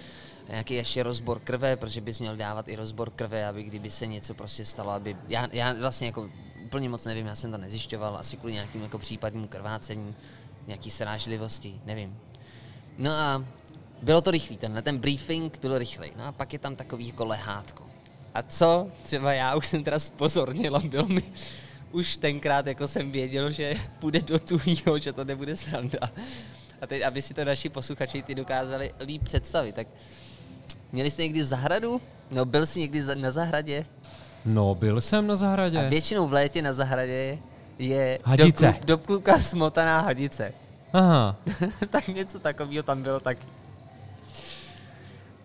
nějaký ještě rozbor krve, protože bys měl dávat i rozbor krve, aby kdyby se něco prostě stalo, aby, já, já vlastně jako úplně moc nevím, já jsem to nezjišťoval, asi kvůli nějakým jako případnímu krvácení, nějaký srážlivosti, nevím. No a bylo to rychlý, tenhle ten briefing byl rychlý. No a pak je tam takový jako lehátko. A co? Třeba já už jsem teda spozornil a byl mi, už tenkrát jako jsem věděl, že půjde do tuhýho, že to nebude sranda. A teď, aby si to naši posluchači ty dokázali líp představit, tak měli jste někdy zahradu? No, byl jsi někdy na zahradě? No, byl jsem na zahradě. A většinou v létě na zahradě je hadice. do, kluka smotaná hadice. Aha. tak něco takového tam bylo taky.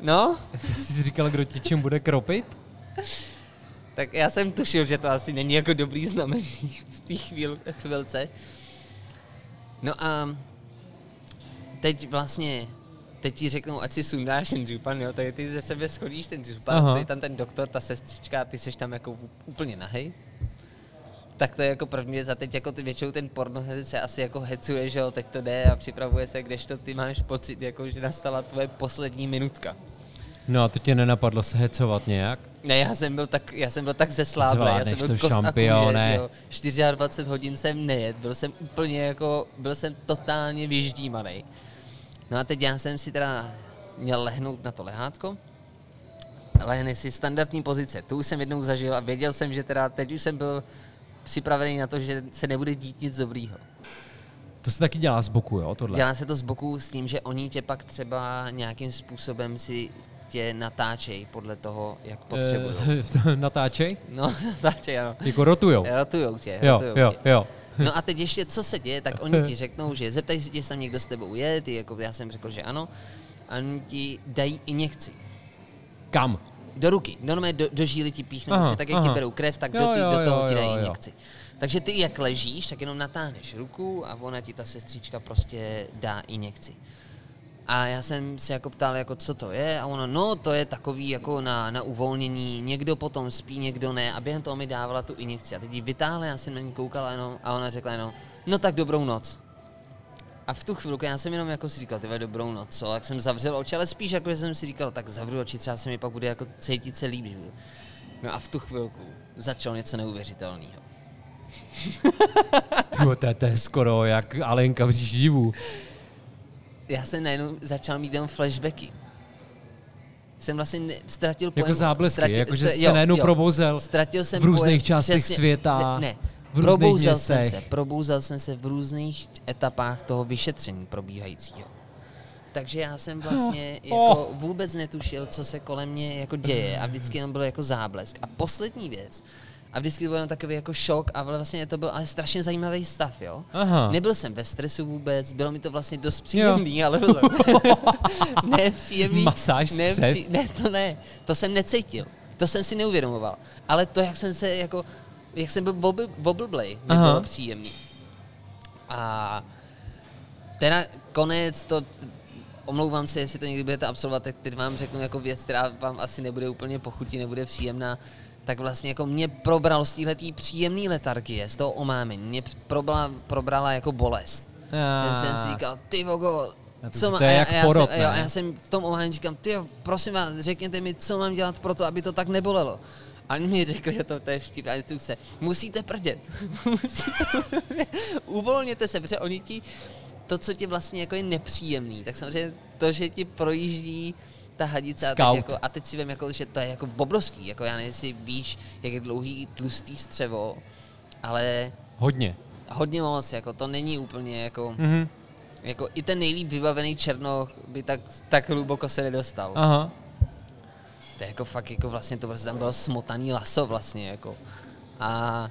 No? Jsi říkal, kdo ti čím bude kropit? tak já jsem tušil, že to asi není jako dobrý znamení v té chvíl, chvilce. No a teď vlastně, teď ti řeknou, ať si sundáš ten župan, jo, tak ty ze sebe schodíš ten župan, je tam ten doktor, ta sestřička, ty jsi tam jako úplně nahej. Tak to je jako první věc a teď jako ty většinou ten pornoherec se asi jako hecuje, že jo, teď to jde a připravuje se, kdežto ty máš pocit, jako že nastala tvoje poslední minutka. No a to tě nenapadlo se hecovat nějak? Ne, já jsem byl tak, já jsem byl tak zesláblý, já jsem byl kos a kůže, 24 hodin jsem nejet, byl jsem úplně jako, byl jsem totálně vyždímaný. No a teď já jsem si teda měl lehnout na to lehátko, lehne si standardní pozice, tu už jsem jednou zažil a věděl jsem, že teda teď už jsem byl připravený na to, že se nebude dít nic dobrýho. To se taky dělá z boku, jo, tohle? Dělá se to z boku s tím, že oni tě pak třeba nějakým způsobem si tě natáčej podle toho, jak potřebují. E, natáčej? No, natáčej, ano. Jako rotujou? Rotujou tě, jo, rotujou jo, tě. jo. No a teď ještě, co se děje, tak oni ti řeknou, že zeptají se, jestli tam někdo s tebou je, ty jako já jsem řekl, že ano, a oni ti dají injekci. Kam? Do ruky. Normálně do, do žíly ti píchnou, Aha, se tak, jak ti aha. berou krev, tak Jo, do, ty, jo, do toho jo, ti dají injekci. Takže ty, jak ležíš, tak jenom natáhneš ruku a ona ti ta sestřička prostě dá injekci. A já jsem se jako ptal, jako co to je a ono, no to je takový jako na, na uvolnění, někdo potom spí, někdo ne a během toho mi dávala tu injekci a teď ji vytáhla, já jsem na ní koukala jenom a ona řekla jenom, no tak dobrou noc. A v tu chvilku já jsem jenom jako si říkal, tyhle dobrou noc, co? Jak jsem zavřel oči, ale spíš jako, že jsem si říkal, tak zavřu oči, třeba se mi pak bude jako cítit se líbí. No a v tu chvilku začalo něco neuvěřitelného. Jo, to, je- to je skoro jak Alenka v divů. Já jsem najednou začal mít jenom flashbacky. Jsem vlastně ne, ztratil Jako pojem. záblesky, jako že jsi se najednou probouzel Ztratil jsem v různých pojem, částech přesně, světa, ne, v probouzel jsem městech. se, probouzel jsem se v různých etapách toho vyšetření probíhajícího. Takže já jsem vlastně jako vůbec netušil, co se kolem mě jako děje a vždycky jenom byl jako záblesk. A poslední věc, a vždycky to byl jenom takový jako šok a vlastně to byl ale strašně zajímavý stav, jo. Aha. Nebyl jsem ve stresu vůbec, bylo mi to vlastně dost příjemný, ale bylo ne příjemný. Masáž ne, ne, to ne, to jsem necítil, to jsem si neuvědomoval. Ale to, jak jsem se jako, jak jsem byl wobbleblej, mi bylo příjemný. A teda konec, to omlouvám se, jestli to někdy budete absolvovat, tak teď vám řeknu jako věc, která vám asi nebude úplně pochutí, nebude příjemná. Tak vlastně jako mě probral z téhletý příjemný letargie, z toho omámení, mě probrala, probrala jako bolest. Já jsem si říkal, ty vogo, to- co to má, je a já, jak a já, porod, jsem, a jo, já jsem v tom omámení říkám, ty prosím vás, řekněte mi, co mám dělat pro to, aby to tak nebolelo. A mi řekli, že to, to je vtipná instrukce, musíte prdět. Musíte- Uvolněte se, protože oni ti, to, co ti vlastně jako je nepříjemný, tak samozřejmě to, že ti projíždí ta hadice a teď, Scout. jako, a teď si vím, jako, že to je jako bobrovský, jako já nevím, jestli víš, jak je dlouhý tlustý střevo, ale Hodně. hodně moc, jako to není úplně jako, Mhm. jako i ten nejlíp vybavený černoch by tak, tak hluboko se nedostal. Aha. To je jako fakt, jako vlastně to prostě tam bylo smotaný laso vlastně, jako. A,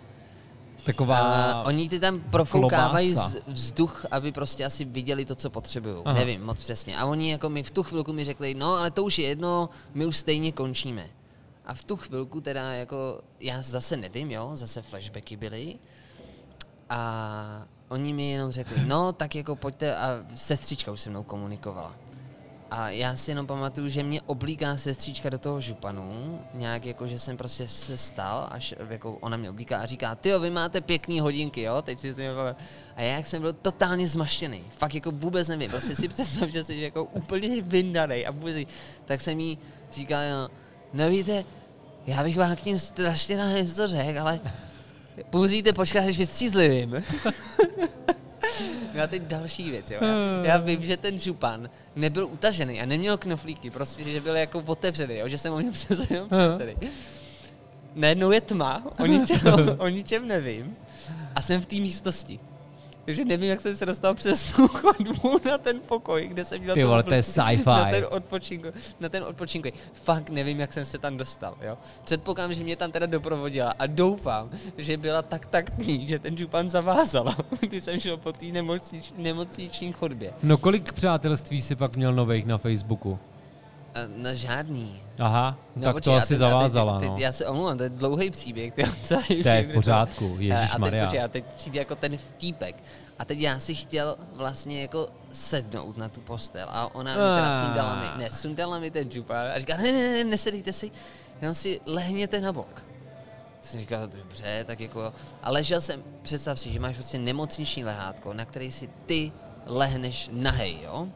Taková... a oni ty tam profoukávají klobása. vzduch, aby prostě asi viděli to, co potřebují. Nevím moc přesně. A oni jako mi v tu chvilku mi řekli, no ale to už je jedno, my už stejně končíme. A v tu chvilku teda jako, já zase nevím, jo, zase flashbacky byly. A oni mi jenom řekli, no tak jako pojďte a sestřička už se mnou komunikovala. A já si jenom pamatuju, že mě oblíká sestřička do toho županu, nějak jako, že jsem prostě se stal, až jako ona mě oblíká a říká, ty vy máte pěkný hodinky, jo, teď si si A já jsem byl totálně zmaštěný, fakt jako vůbec nevím, prostě si představ, že jsi jako úplně vyndanej a vůbec, tak jsem jí říkal, no, no víte, já bych vám k ním strašně rád něco řekl, ale musíte počkat, až vystřízlivým. No a teď další věc, jo. Já, já vím, že ten župan nebyl utažený a neměl knoflíky, prostě, že byl jako otevřený, jo, že jsem o něm přes jenom. Najednou je tma, o ničem, o ničem nevím a jsem v té místnosti. Takže nevím, jak jsem se dostal přes chodbu na ten pokoj, kde jsem měl Ty vole, to je sci-fi. Na ten odpočinku, na ten odpočinku. Fakt nevím, jak jsem se tam dostal, jo. Předpokládám, že mě tam teda doprovodila a doufám, že byla tak taktní, že ten župan zavázala, když jsem šel po té nemocnič, nemocniční chodbě. No kolik přátelství si pak měl nových na Facebooku? A na žádný. Aha, No, tak počkej, to a asi teď- a teď- zavázala, teď, no. Já se omlouvám, to je dlouhý příběh. To je, celý To je v pořádku, A teď, ježišmarja. počkej, a teď přijde jako ten vtípek. A teď já si chtěl vlastně jako sednout na tu postel a ona mi teda Ah. sundala mi, ne, sundala mi ten džupár a říká, ne, ne, ne, nesedejte si, jenom si lehněte na bok. Jsem říkal, dobře, tak jako jo. A ležel jsem, představ si, že máš prostě nemocniční lehátko, na který si ty lehneš nahej, jo?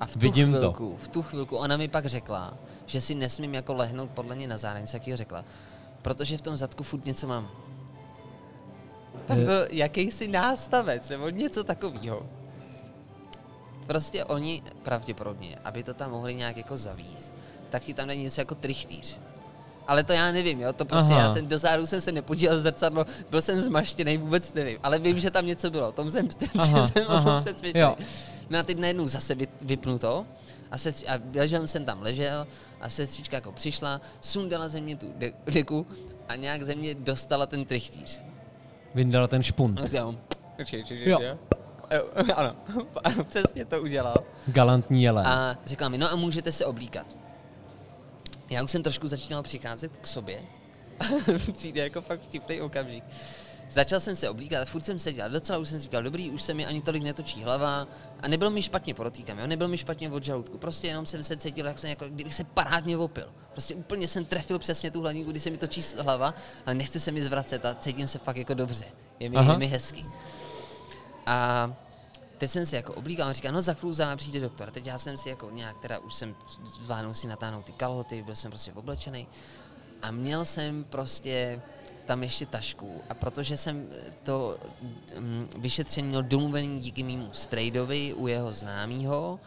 A v tu Vidím to. chvilku, v tu chvilku ona mi pak řekla, že si nesmím jako lehnout podle mě na zároveň, jak ji řekla, protože v tom zadku furt něco mám. Tak byl jakýsi nástavec, nebo něco takového. Prostě oni pravděpodobně, aby to tam mohli nějak jako zavíst, tak ti tam dají něco jako trichtýř. Ale to já nevím, jo, to prostě Aha. já jsem do záru jsem se nepodíval zrcadlo, byl jsem zmaštěný, vůbec nevím, ale vím, že tam něco bylo, tom jsem, Aha, že jsem o tom aha, přesvědčený. jo. No a teď najednou zase vy, vypnu to a, sestři, a ležel jsem tam ležel a sestřička jako přišla, sundala ze mě tu de- deku a nějak ze mě dostala ten trichtýř. Vyndala ten špunt. Počkej, počkej, Jo. jo. Ano, přesně to udělal. Galantní jelen. A řekla mi, no a můžete se oblíkat. Já už jsem trošku začínal přicházet k sobě. Přijde jako fakt vtipný okamžik. Začal jsem se oblíkat furt jsem seděl. Docela už jsem říkal, dobrý, už se mi ani tolik netočí hlava. A nebylo mi špatně, podotýkám, jo? nebylo mi špatně od žaludku. Prostě jenom jsem se cítil, jak jsem jako, kdybych se parádně opil. Prostě úplně jsem trefil přesně tu hladinu, kdy se mi točí hlava, ale nechce se mi zvracet a cítím se fakt jako dobře. Je mi, je mi hezký. A teď jsem si jako oblíkal a říkal, no za chvíli přijde doktor. Teď já jsem si jako nějak, teda už jsem zvládnul si natáhnout ty kalhoty, byl jsem prostě oblečený. A měl jsem prostě tam ještě tašku a protože jsem to um, vyšetření měl domluvený díky mýmu strejdovi u jeho známého,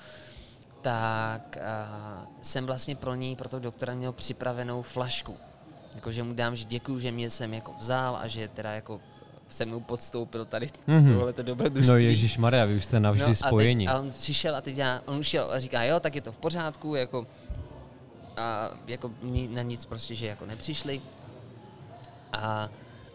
tak uh, jsem vlastně pro něj, pro toho doktora měl připravenou flašku. Jakože mu dám, že děkuju, že mě jsem jako vzal a že teda jako se mnou podstoupil tady mm-hmm. tohle to dobrodružství. No Ježíš Maria, vy už jste navždy no, spojení. A, teď, a on přišel a teď já, on už šel a říká, jo, tak je to v pořádku, jako a jako na nic prostě, že jako nepřišli. A,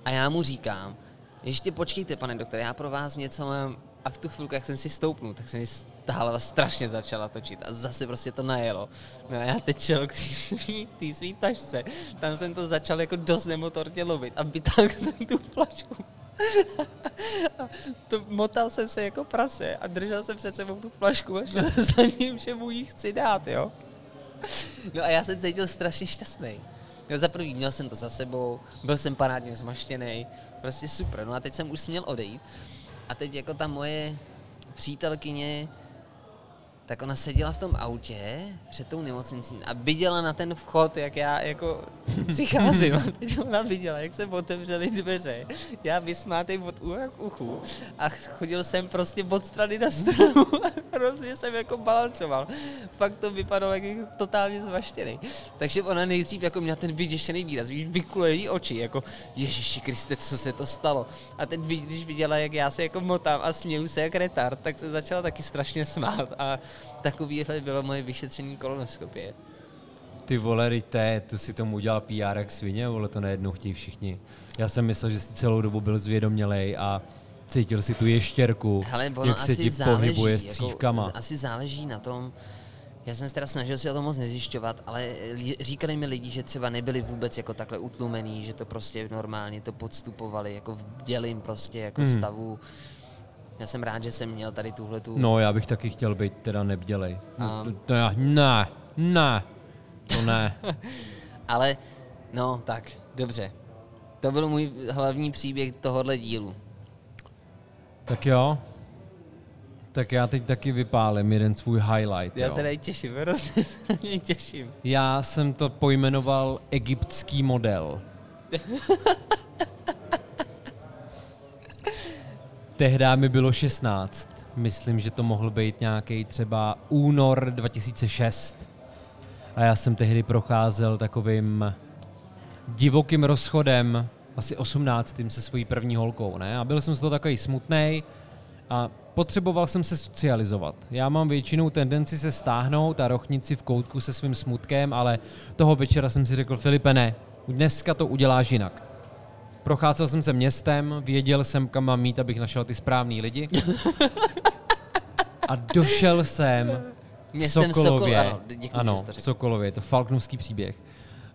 a já mu říkám, ještě počkejte, pane doktore, já pro vás něco mám. A v tu chvilku, jak jsem si stoupnul, tak se mi ta hlava strašně začala točit a zase prostě to najelo. No a já teď šel k té svý, svý tašce, tam jsem to začal jako dost nemotorně lovit a vytáhl jsem tu flašku. to motal jsem se jako prase a držel jsem před sebou tu flašku a šel za ním, že mu ji chci dát, jo. No a já jsem cítil strašně šťastný. Jo, za prvý měl jsem to za sebou, byl jsem parádně zmaštěný, prostě super. No a teď jsem už směl odejít. A teď jako ta moje přítelkyně tak ona seděla v tom autě před tou nemocnicí a viděla na ten vchod, jak já jako přicházím. A teď ona viděla, jak se otevřely dveře. Já vysmátej od ucha k uchu a chodil jsem prostě od strany na stranu a hrozně jsem jako balancoval. Fakt to vypadalo jak totálně zvaštěný. Takže ona nejdřív jako měla ten vyděšený výraz, víš, vykulený oči, jako Ježíši Kriste, co se to stalo. A teď, když viděla, jak já se jako motám a směju se jak retard, tak se začala taky strašně smát. A takovýhle bylo moje vyšetření kolonoskopie. Ty vole, je, to si tomu udělal PR jak svině, vole, to najednou chtějí všichni. Já jsem myslel, že si celou dobu byl zvědomělej a cítil si tu ještěrku, Hele, jak se ti záleží, pohybuje střívkama. Jako, asi záleží na tom, já jsem se teda snažil si o tom moc nezjišťovat, ale říkali mi lidi, že třeba nebyli vůbec jako takhle utlumený, že to prostě normálně to podstupovali jako v dělím prostě jako hmm. stavu já jsem rád, že jsem měl tady tuhle tu... No, já bych taky chtěl být teda nebdělej. No, to, to já, ne, ne, to ne. Ale, no, tak, dobře. To byl můj hlavní příběh tohohle dílu. Tak jo. Tak já teď taky vypálím jeden svůj highlight. Já jo. se nejtěším, hrozně se na něj těším. Já jsem to pojmenoval egyptský model. Tehdy mi bylo 16. Myslím, že to mohl být nějaký třeba únor 2006. A já jsem tehdy procházel takovým divokým rozchodem, asi 18. se svojí první holkou, ne? A byl jsem z toho takový smutný a potřeboval jsem se socializovat. Já mám většinou tendenci se stáhnout a rochnit si v koutku se svým smutkem, ale toho večera jsem si řekl, Filipe, ne, dneska to uděláš jinak. Procházel jsem se městem, věděl jsem, kam mám mít, abych našel ty správný lidi. A došel jsem Městem Sokolově. Sokol, ano, děkuji, ano v Sokolově, to Falknovský příběh.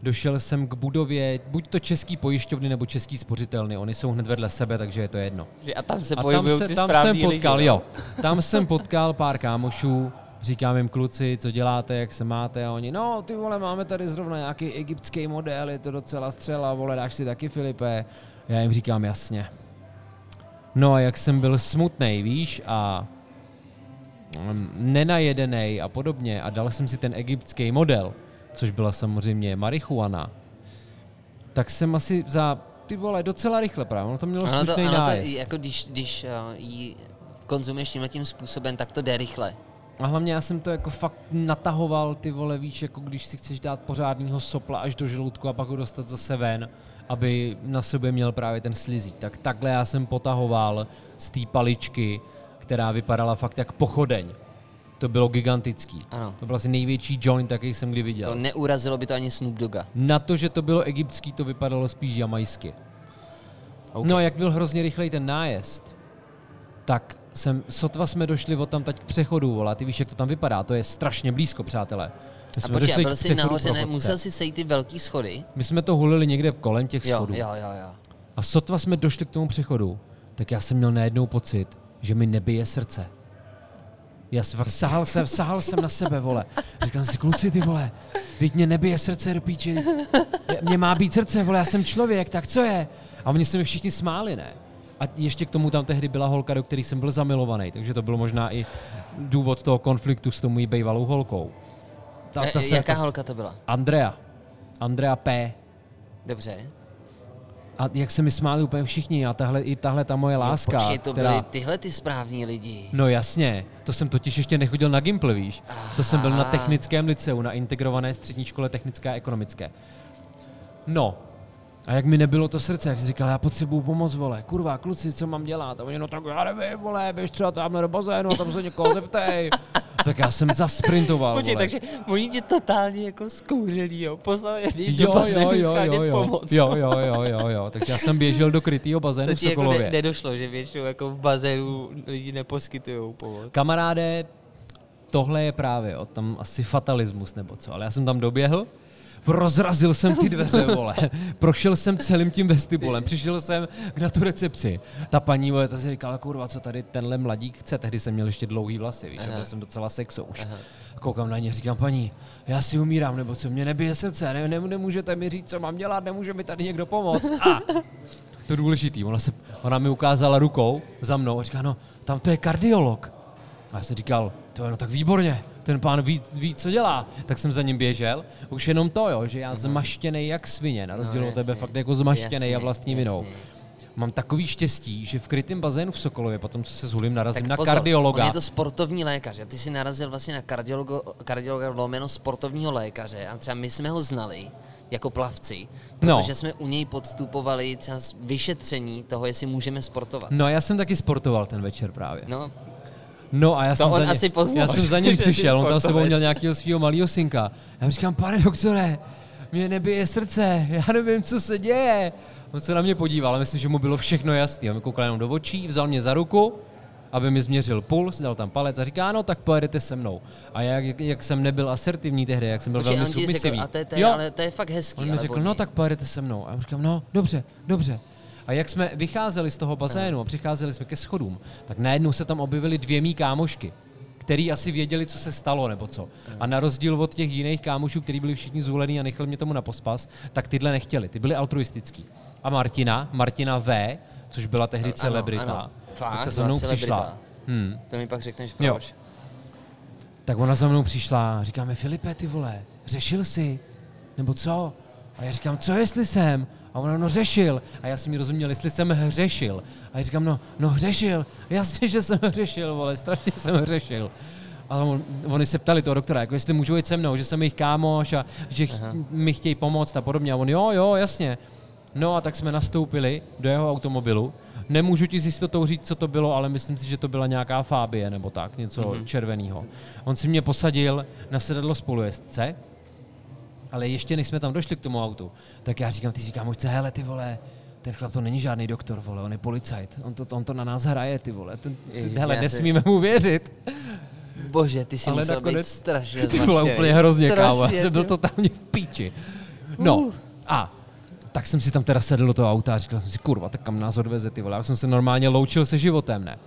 Došel jsem k budově buď to český pojišťovny nebo český spořitelny. Oni jsou hned vedle sebe, takže je to jedno. A tam se a tam, se, ty tam jsem potkal, lidi, jo. Tam jsem potkal pár kámošů, říkám jim kluci, co děláte, jak se máte a oni, no ty vole, máme tady zrovna nějaký egyptský model, je to docela střela, vole, dáš si taky Filipe. Já jim říkám jasně. No a jak jsem byl smutný, víš, a mm, nenajedený a podobně a dal jsem si ten egyptský model, což byla samozřejmě marihuana, tak jsem asi za ty vole docela rychle právě, ono to mělo slušný to, ano nájezd. to, jako když, když uh, ji konzumuješ tímhle tím způsobem, tak to jde rychle. A hlavně já jsem to jako fakt natahoval, ty vole, víš, jako když si chceš dát pořádného sopla až do žaludku a pak ho dostat zase ven, aby na sobě měl právě ten slizí. Tak takhle já jsem potahoval z té paličky, která vypadala fakt jak pochodeň. To bylo gigantický. Ano. To byl asi největší joint, jaký jsem kdy viděl. To neurazilo by to ani Snoop Doga. Na to, že to bylo egyptský, to vypadalo spíš jamajsky. Okay. No a jak byl hrozně rychlej ten nájezd, tak jsem, sotva jsme došli od tam teď k přechodu, vola, ty víš, jak to tam vypadá, to je strašně blízko, přátelé. My A jsme počkej, a byl k jsi nahoře, ne, musel si sejít ty velký schody? My jsme to hulili někde kolem těch Jo, schodů. jo, jo, jo. A sotva jsme došli k tomu přechodu, tak já jsem měl najednou pocit, že mi nebije srdce. Já jsem fakt sahal jsem, sahal jsem na sebe, vole. Říkal jsem si, kluci, ty vole, teď mě nebije srdce do píči. Mě má být srdce, vole, já jsem člověk, tak co je? A oni se mi všichni smáli, ne? A ještě k tomu tam tehdy byla holka, do které jsem byl zamilovaný, takže to bylo možná i důvod toho konfliktu s tou mojí bývalou holkou. Ta, E, se- jaká ta, holka to byla? Andrea. Andrea P. Dobře. A jak se mi smáli úplně všichni a tahle, i tahle ta moje láska. Jo, počkej, to která... byly tyhle ty správní lidi. No jasně, to jsem totiž ještě nechodil na Gimpl, víš. To jsem byl na Aha. technickém liceu, na integrované střední škole technické a ekonomické. No, a jak mi nebylo to srdce, jak jsi říkal, já potřebuju pomoc, vole, kurva, kluci, co mám dělat? A oni, no tak já nevím, vole, běž třeba tamhle do bazénu a tam se někoho zeptej. tak já jsem zasprintoval, Počkej, vole. takže oni tě totálně jako zkouřili, jo? Poslali je do Jo, bazénu jo, jo, jo, jo, pomoc. jo, jo, jo, jo, jo, takže já jsem běžel do krytýho bazénu To v jako ne, nedošlo, že většinou jako v bazénu lidi neposkytují pomoc. Kamaráde, tohle je právě o tam asi fatalismus nebo co, ale já jsem tam doběhl, rozrazil jsem ty dveře, vole, prošel jsem celým tím vestibulem, přišel jsem na tu recepci. Ta paní, vole, ta si říkala, kurva, co tady tenhle mladík chce, tehdy jsem měl ještě dlouhý vlasy, víš, a byl jsem docela sexo už. Koukám na ně, říkám, paní, já si umírám, nebo co, mě nebije srdce, ne, ne, nemůžete mi říct, co mám dělat, nemůže mi tady někdo pomoct. A to důležitý, ona, se, ona mi ukázala rukou za mnou a říká, no, tam to je kardiolog. A já jsem říkal, to je no tak výborně, ten pán ví, ví, co dělá. Tak jsem za ním běžel. Už jenom to, jo, že já zmaštěnej jak svině, na rozdíl od tebe fakt jako zmaštěnej a vlastní vinou. Mám takový štěstí, že v krytém bazénu v Sokolově, potom co se zhulím, narazím na pozor, kardiologa. On je to sportovní lékař. a Ty jsi narazil vlastně na kardiologo, kardiologa lomeno sportovního lékaře a třeba my jsme ho znali jako plavci, No. protože jsme u něj podstupovali třeba vyšetření toho, jestli můžeme sportovat. No já jsem taky sportoval ten večer právě. No, No a já To jsem, on za, ně, asi poznal, já jsem za ním přišel, on tam sebou sportovec. měl nějakého svého malého synka. Já mu říkám, pane doktore, mě nebije srdce, já nevím, co se děje. On se na mě podíval, ale myslím, že mu bylo všechno jasné. On mi koukal jenom do očí, vzal mě za ruku, aby mi změřil puls, dal tam palec a říká, no tak pojedete se mnou. A jak, jak, jak jsem nebyl asertivní tehdy, jak jsem byl Počkej, velmi ti řekl, submisivní. a to je, to je, Jo, ale to je fakt hezký. On mi řekl, no tak pojedete se mnou. A já mu říkám, no dobře, dobře. A jak jsme vycházeli z toho bazénu a přicházeli jsme ke schodům, tak najednou se tam objevily dvě mý kámošky, který asi věděli, co se stalo nebo co. A na rozdíl od těch jiných kámošů, kteří byli všichni zvolení a nechali mě tomu na pospas, tak tyhle nechtěli. Ty byly altruistický. A Martina, Martina V, což byla tehdy Ano, celebrita, ano. Fakt, tak ta za mnou celebrita. přišla. Hmm. To mi pak řekneš Jo. proč. Tak ona za mnou přišla, říkáme, Filipe, ty vole, řešil jsi? Nebo co? A já říkám, co jestli jsem? A ona, no řešil. A já jsem mi rozuměl, jestli jsem hřešil. A já říkám, no, no hřešil. Jasně, že jsem hřešil, vole, strašně jsem hřešil. A on, oni se ptali toho doktora, jako jestli můžu jít se mnou, že jsem jejich kámoš a že ch- mi chtějí pomoct a podobně. A on, jo, jo, jasně. No a tak jsme nastoupili do jeho automobilu. Nemůžu ti s jistotou říct, co to bylo, ale myslím si, že to byla nějaká fábie nebo tak, něco mm-hmm. červeného. On si mě posadil na sedadlo spolujezdce, ale ještě než jsme tam došli k tomu autu, tak já říkám, ty říkám, možce, hele, ty vole, ten chlap to není žádný doktor, vole, on je policajt, on to, on to na nás hraje, ty vole, ten, ty, Ježiš, hele, si- nesmíme mu věřit. Bože, ty jsi Ale musel nakonec- být strašně Ty vole, úplně hrozně, kámo, jsem byl totálně v píči. No, a tak jsem si tam teda sedl do toho auta a říkal jsem si, kurva, tak kam nás odveze, ty vole, já jsem se normálně loučil se životem, ne?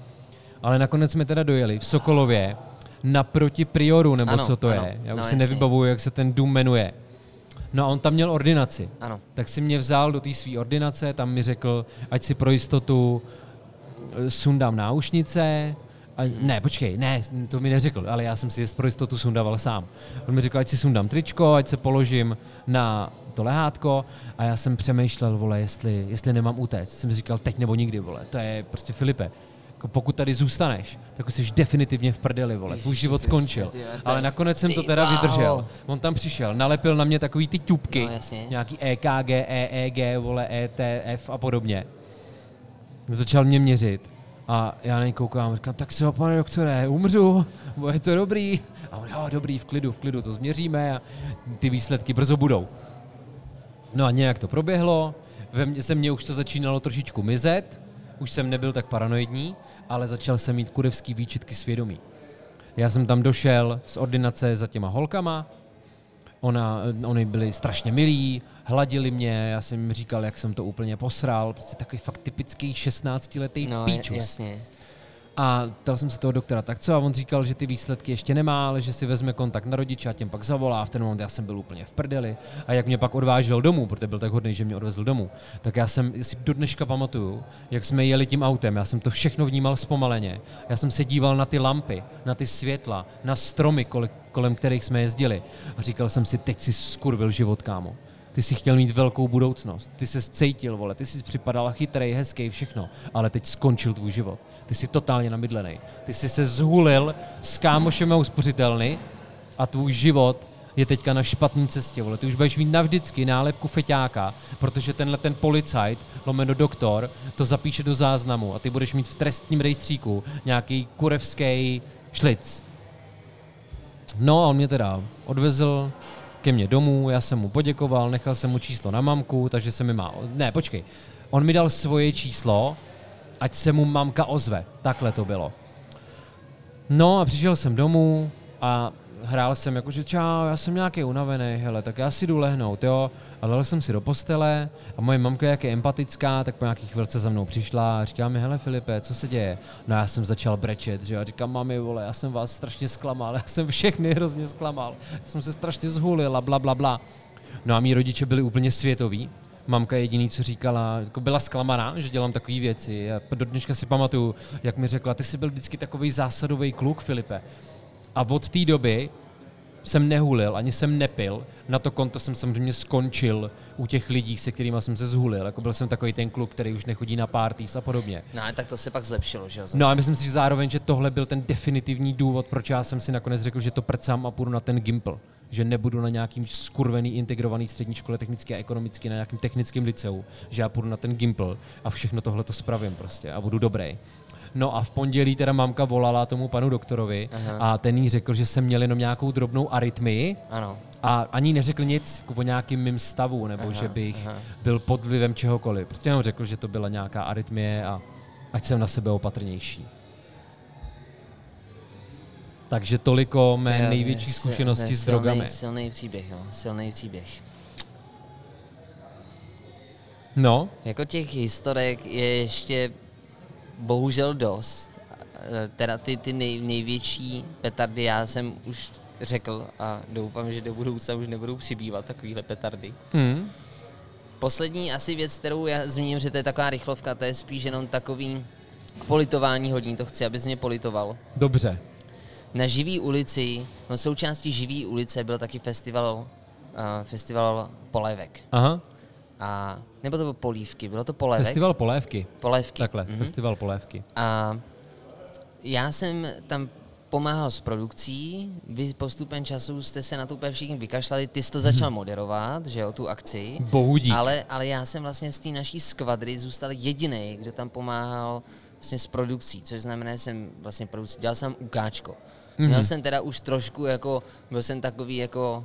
Ale nakonec jsme teda dojeli v Sokolově naproti Prioru, nebo Ano, co to ano, je. Já už no si jasně. nevybavuju, jak se ten dům jmenuje. No a on tam měl ordinaci. Ano. Tak si mě vzal do té své ordinace, tam mi řekl, ať si pro jistotu eh, sundám náušnice. A, ne, počkej, ne, to mi neřekl, ale já jsem si je pro jistotu sundával sám. On mi řekl, ať si sundám tričko, ať se položím na to lehátko a já jsem přemýšlel, vole, jestli, jestli nemám utéct. Jsem říkal, teď nebo nikdy, vole, to je prostě Filipe. Jako pokud tady zůstaneš, tak už jsi definitivně v prdeli, vole, tvůj život skončil. Ale je- nakonec jsem to teda vydržel. On tam přišel, nalepil na mě takový ty ťupky, No, nějaký EKG, EEG, vole, ETF a podobně. Začal mě měřit a já na něj koukám, říkám, tak se pane doktore, umřu, bude to dobrý. A on, jo, dobrý, v klidu, v klidu, to změříme a ty výsledky brzo budou. No a nějak to proběhlo, ve mně, se mně už to začínalo trošičku mizet, už jsem nebyl tak paranoidní, ale začal jsem mít kurevský výčitky svědomí. Já jsem tam došel z ordinace za těma holkama Ona, oni byli strašně milí, hladili mě, já jsem jim říkal, jak jsem to úplně posral, prostě takový fakt typický 16-letý No, píčus. jasně. A ptal jsem se toho doktora, tak co? A on říkal, že ty výsledky ještě nemá, ale že si vezme kontakt na rodiče a těm pak zavolá. V ten moment já jsem byl úplně v prdeli. A jak mě pak odvážel domů, protože byl tak hodný, že mě odvezl domů, tak já jsem si do dneška pamatuju, jak jsme jeli tím autem. Já jsem to všechno vnímal zpomaleně. Já jsem se díval na ty lampy, na ty světla, na stromy, kole- kolem kterých jsme jezdili. A říkal jsem si, teď si skurvil život, kámo. Ty jsi chtěl mít velkou budoucnost. Ty se cítil, vole, ty jsi připadal chytrý, hezký, všechno. Ale teď skončil tvůj život. Ty jsi totálně namydlený. Ty jsi se zhulil s kámošem a uspořitelny a tvůj život je teďka na špatné cestě, vole. Ty už budeš mít navždycky nálepku feťáka, protože tenhle ten policajt, lomeno doktor, to zapíše do záznamu a ty budeš mít v trestním rejstříku nějaký kurevský šlic. No a on mě teda odvezl ke mně domů, já jsem mu poděkoval, nechal jsem mu číslo na mamku, takže se mi má... Ne, počkej. On mi dal svoje číslo, ať se mu mamka ozve. Takhle to bylo. No a přišel jsem domů a hrál jsem jako, že čau, já jsem nějaký unavený, hele, tak já si jdu lehnout, jo. A lel jsem si do postele a moje mamka, jak je empatická, tak po nějaký chvilce za mnou přišla a říká mi, hele Filipe, co se děje? No já jsem začal brečet, že jo, a říkám, mami, vole, já jsem vás strašně zklamal, já jsem všechny hrozně zklamal, já jsem se strašně zhulil a bla, bla, bla. No a mý rodiče byli úplně světoví, Mamka jediný, co říkala, jako byla zklamaná, že dělám takové věci. Já do dneška si pamatuju, jak mi řekla, ty jsi byl vždycky takový zásadový kluk, Filipe. A od té doby jsem nehulil, ani jsem nepil. Na to konto jsem samozřejmě skončil u těch lidí, se kterými jsem se zhulil. Jako byl jsem takový ten kluk, který už nechodí na parties a podobně. No, tak to se pak zlepšilo, že jo? No a myslím si že zároveň, že tohle byl ten definitivní důvod, proč já jsem si nakonec řekl, že to prcám a půjdu na ten Gimpl. Že nebudu na nějakým skurvený integrovaný střední škole technické a ekonomické, na nějakým technickém liceu. Že já půjdu na ten Gimpl a všechno tohle to spravím prostě a budu dobrý. No a v pondělí teda mamka volala tomu panu doktorovi Aha. a ten jí řekl, že jsem měl jenom nějakou drobnou arytmii Ano. a ani neřekl nic o nějakým mým stavu, nebo Aha, že bych aha. byl pod vlivem čehokoliv. Prostě jenom řekl, že to byla nějaká arytmie a ať jsem na sebe opatrnější. Takže toliko mé To největší to je zkušenosti s drogami. Silný příběh, no. Silný příběh. No, Jako těch historek je ještě bohužel dost. E, Teda ty, ty nej, největší petardy já jsem už řekl a doufám, že do budoucna už nebudou přibývat takovýhle petardy. hm, Poslední asi věc, kterou já zmíním, že to je taková rychlovka, to je spíš jenom takový k politování hodně, to chci, abys mě politoval. dobře. Na Živý ulici, no součástí Živý ulice byl taky festival, uh, festival polévek. Aha, A, nebo to bylo polívky, bylo to polévek? festival polévky. Polévky. Takhle, Mhm. festival polévky. A já jsem tam pomáhal s produkcí, vy postupem času jste se na to úplně všichni vykašlali, ty jsi to začal moderovat, že jo, tu akci. Bohu dík. Ale, ale já jsem vlastně z té naší skvadry zůstal jediný, kdo tam pomáhal vlastně s produkcí, což znamená, že jsem vlastně produci, dělal jsem ukáčko. Mm-hmm. Měl jsem teda už trošku jako, byl jsem takový jako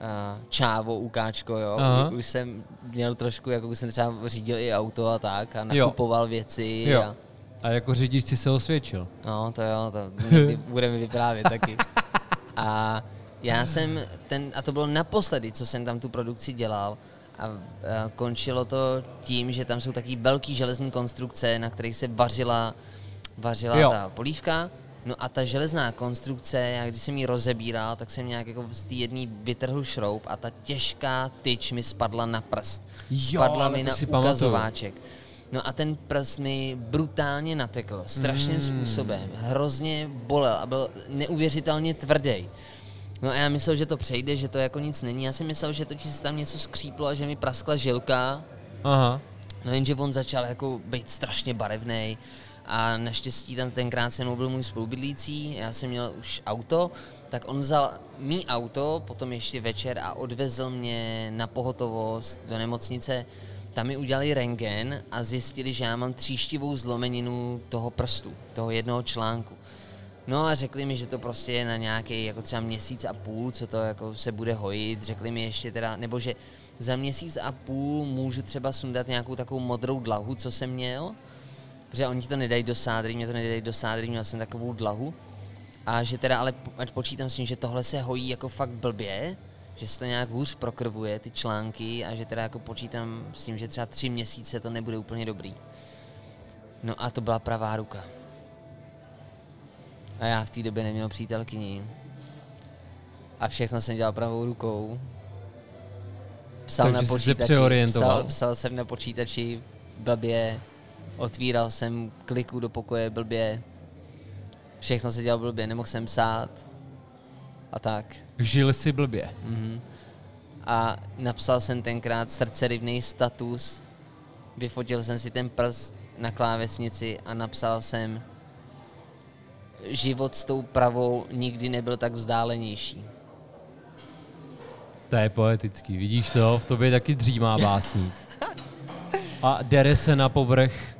uh, čávo ukáčko, jo. Aha. Už jsem měl trošku, jako už jsem třeba řídil i auto a tak a nakupoval věci. Jo. A, A jako řidič si se osvědčil. No, to jo, to budeme vyprávět taky. A já jsem ten, a to bylo naposledy, co jsem tam tu produkci dělal, a, a končilo to tím, že tam jsou taky velký železní konstrukce, na kterých se vařila, vařila Jo. ta polívka. No a ta železná konstrukce, já když jsem ji rozebíral, tak jsem nějak jako z té jedné vytrhl šroub a ta těžká tyč mi spadla na prst. Jo, Spadla mi to na pamatuju. ukazováček. No a ten prst mi brutálně natekl, strašným Mm. způsobem. Hrozně bolel a byl neuvěřitelně tvrdý. No a já myslel, že to přejde, že to jako nic není. Já si myslel, že totiž se tam něco skříplo a že mi praskla žilka. Aha. No jenže on začal jako být strašně barevný a naštěstí tam tenkrát se mnou byl můj spolubydlící, já jsem měl už auto, tak on vzal mý auto potom ještě večer a odvezl mě na pohotovost do nemocnice. Tam mi udělali rengen a zjistili, že já mám tříštivou zlomeninu toho prstu, toho jednoho článku. No a řekli mi, že to prostě je na nějaký jako třeba měsíc a půl, co to jako se bude hojit. Řekli mi ještě teda, nebo že za měsíc a půl můžu třeba sundat nějakou takovou modrou dlahu, co jsem měl, protože oni ti to nedají do sádry, mě to nedají do sádry, měl jsem takovou dlahu. A že teda ale počítám s tím, že tohle se hojí jako fakt blbě, že se to nějak hůř prokrvuje, ty články, a že teda jako počítám s tím, že třeba tři měsíce to nebude úplně dobrý. No a to byla pravá ruka. A já v té době neměl přítelkyni. A všechno jsem dělal pravou rukou. Psal Takže na počítači, psal, psal jsem na počítači blbě, otvíral jsem kliku do pokoje blbě, všechno se dělal blbě, nemohl jsem psát a tak. Žil si blbě. Mhm. A napsal jsem tenkrát srdcerivný status, vyfotil jsem si ten prst na klávesnici a napsal jsem život s tou pravou nikdy nebyl tak vzdálenější. To je poetický, vidíš to? V tobě taky dřímá básník. A dere se na povrch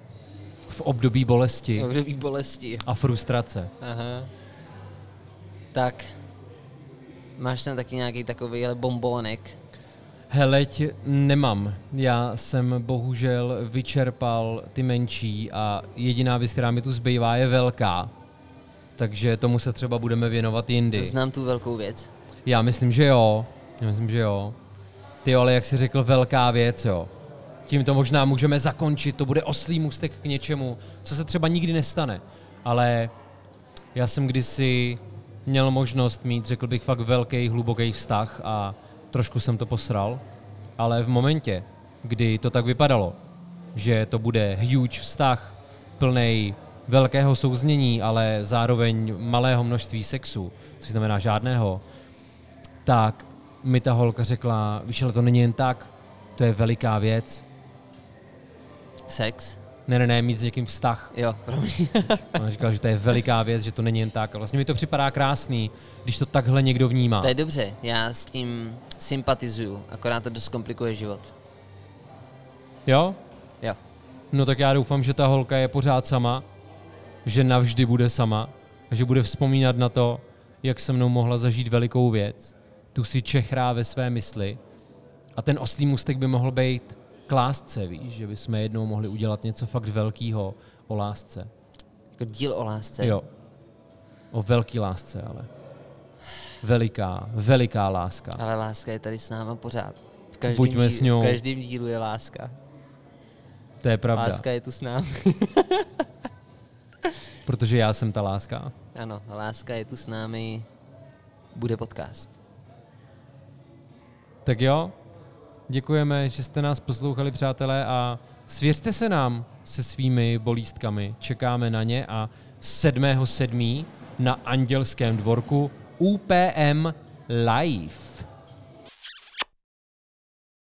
v období bolesti Období bolesti. a frustrace. Aha. Tak. Máš tam taky nějaký takový bombónek? Heleď nemám. Já jsem bohužel vyčerpal ty menší a jediná věc, která mi tu zbývá, je velká. Takže tomu se třeba budeme věnovat jindy. Znám tu velkou věc. Já myslím, že jo. Já myslím, že jo. Ty jo, ale jak jsi řekl, velká věc, jo. Tím to možná můžeme zakončit, to bude oslý můstek k něčemu, co se třeba nikdy nestane. Ale já jsem kdysi měl možnost mít, řekl bych, fakt velký, hluboký vztah a trošku jsem to posral. Ale v momentě, kdy to tak vypadalo, že to bude huge vztah, plný velkého souznění, ale zároveň malého množství sexu, což znamená žádného, tak mi ta holka řekla, víš, ale to není jen tak, to je veliká věc. Sex? Ne, ne, ne, mít s někým vztah. Jo, promiň. Ona říkala, že to je veliká věc, že to není jen tak. A vlastně mi to připadá krásný, když to takhle někdo vnímá. to je dobře, já s tím sympatizuju, akorát to dost komplikuje život. Jo? Jo. No tak já doufám, že ta holka je pořád sama, že navždy bude sama a že bude vzpomínat na to, jak se mnou mohla zažít velikou věc. Tu si čechrá ve své mysli. A ten oslý mustek by mohl být k lásce, víš, že bychom jednou mohli udělat něco fakt velkého o lásce. Jako díl o lásce. Jo. O velký lásce, ale. Veliká, veliká láska. Ale láska je tady s náma pořád. V každém, Buďme s ňou. v každém dílu je láska. To je pravda, Láska je tu s námi. protože já jsem ta láska. ano, láska je tu s námi. Bude podcast. Tak jo, děkujeme, že jste nás poslouchali, přátelé, a svěřte se nám se svými bolístkami. Čekáme na ně a 7.7. na Andělském dvorku UPM Live.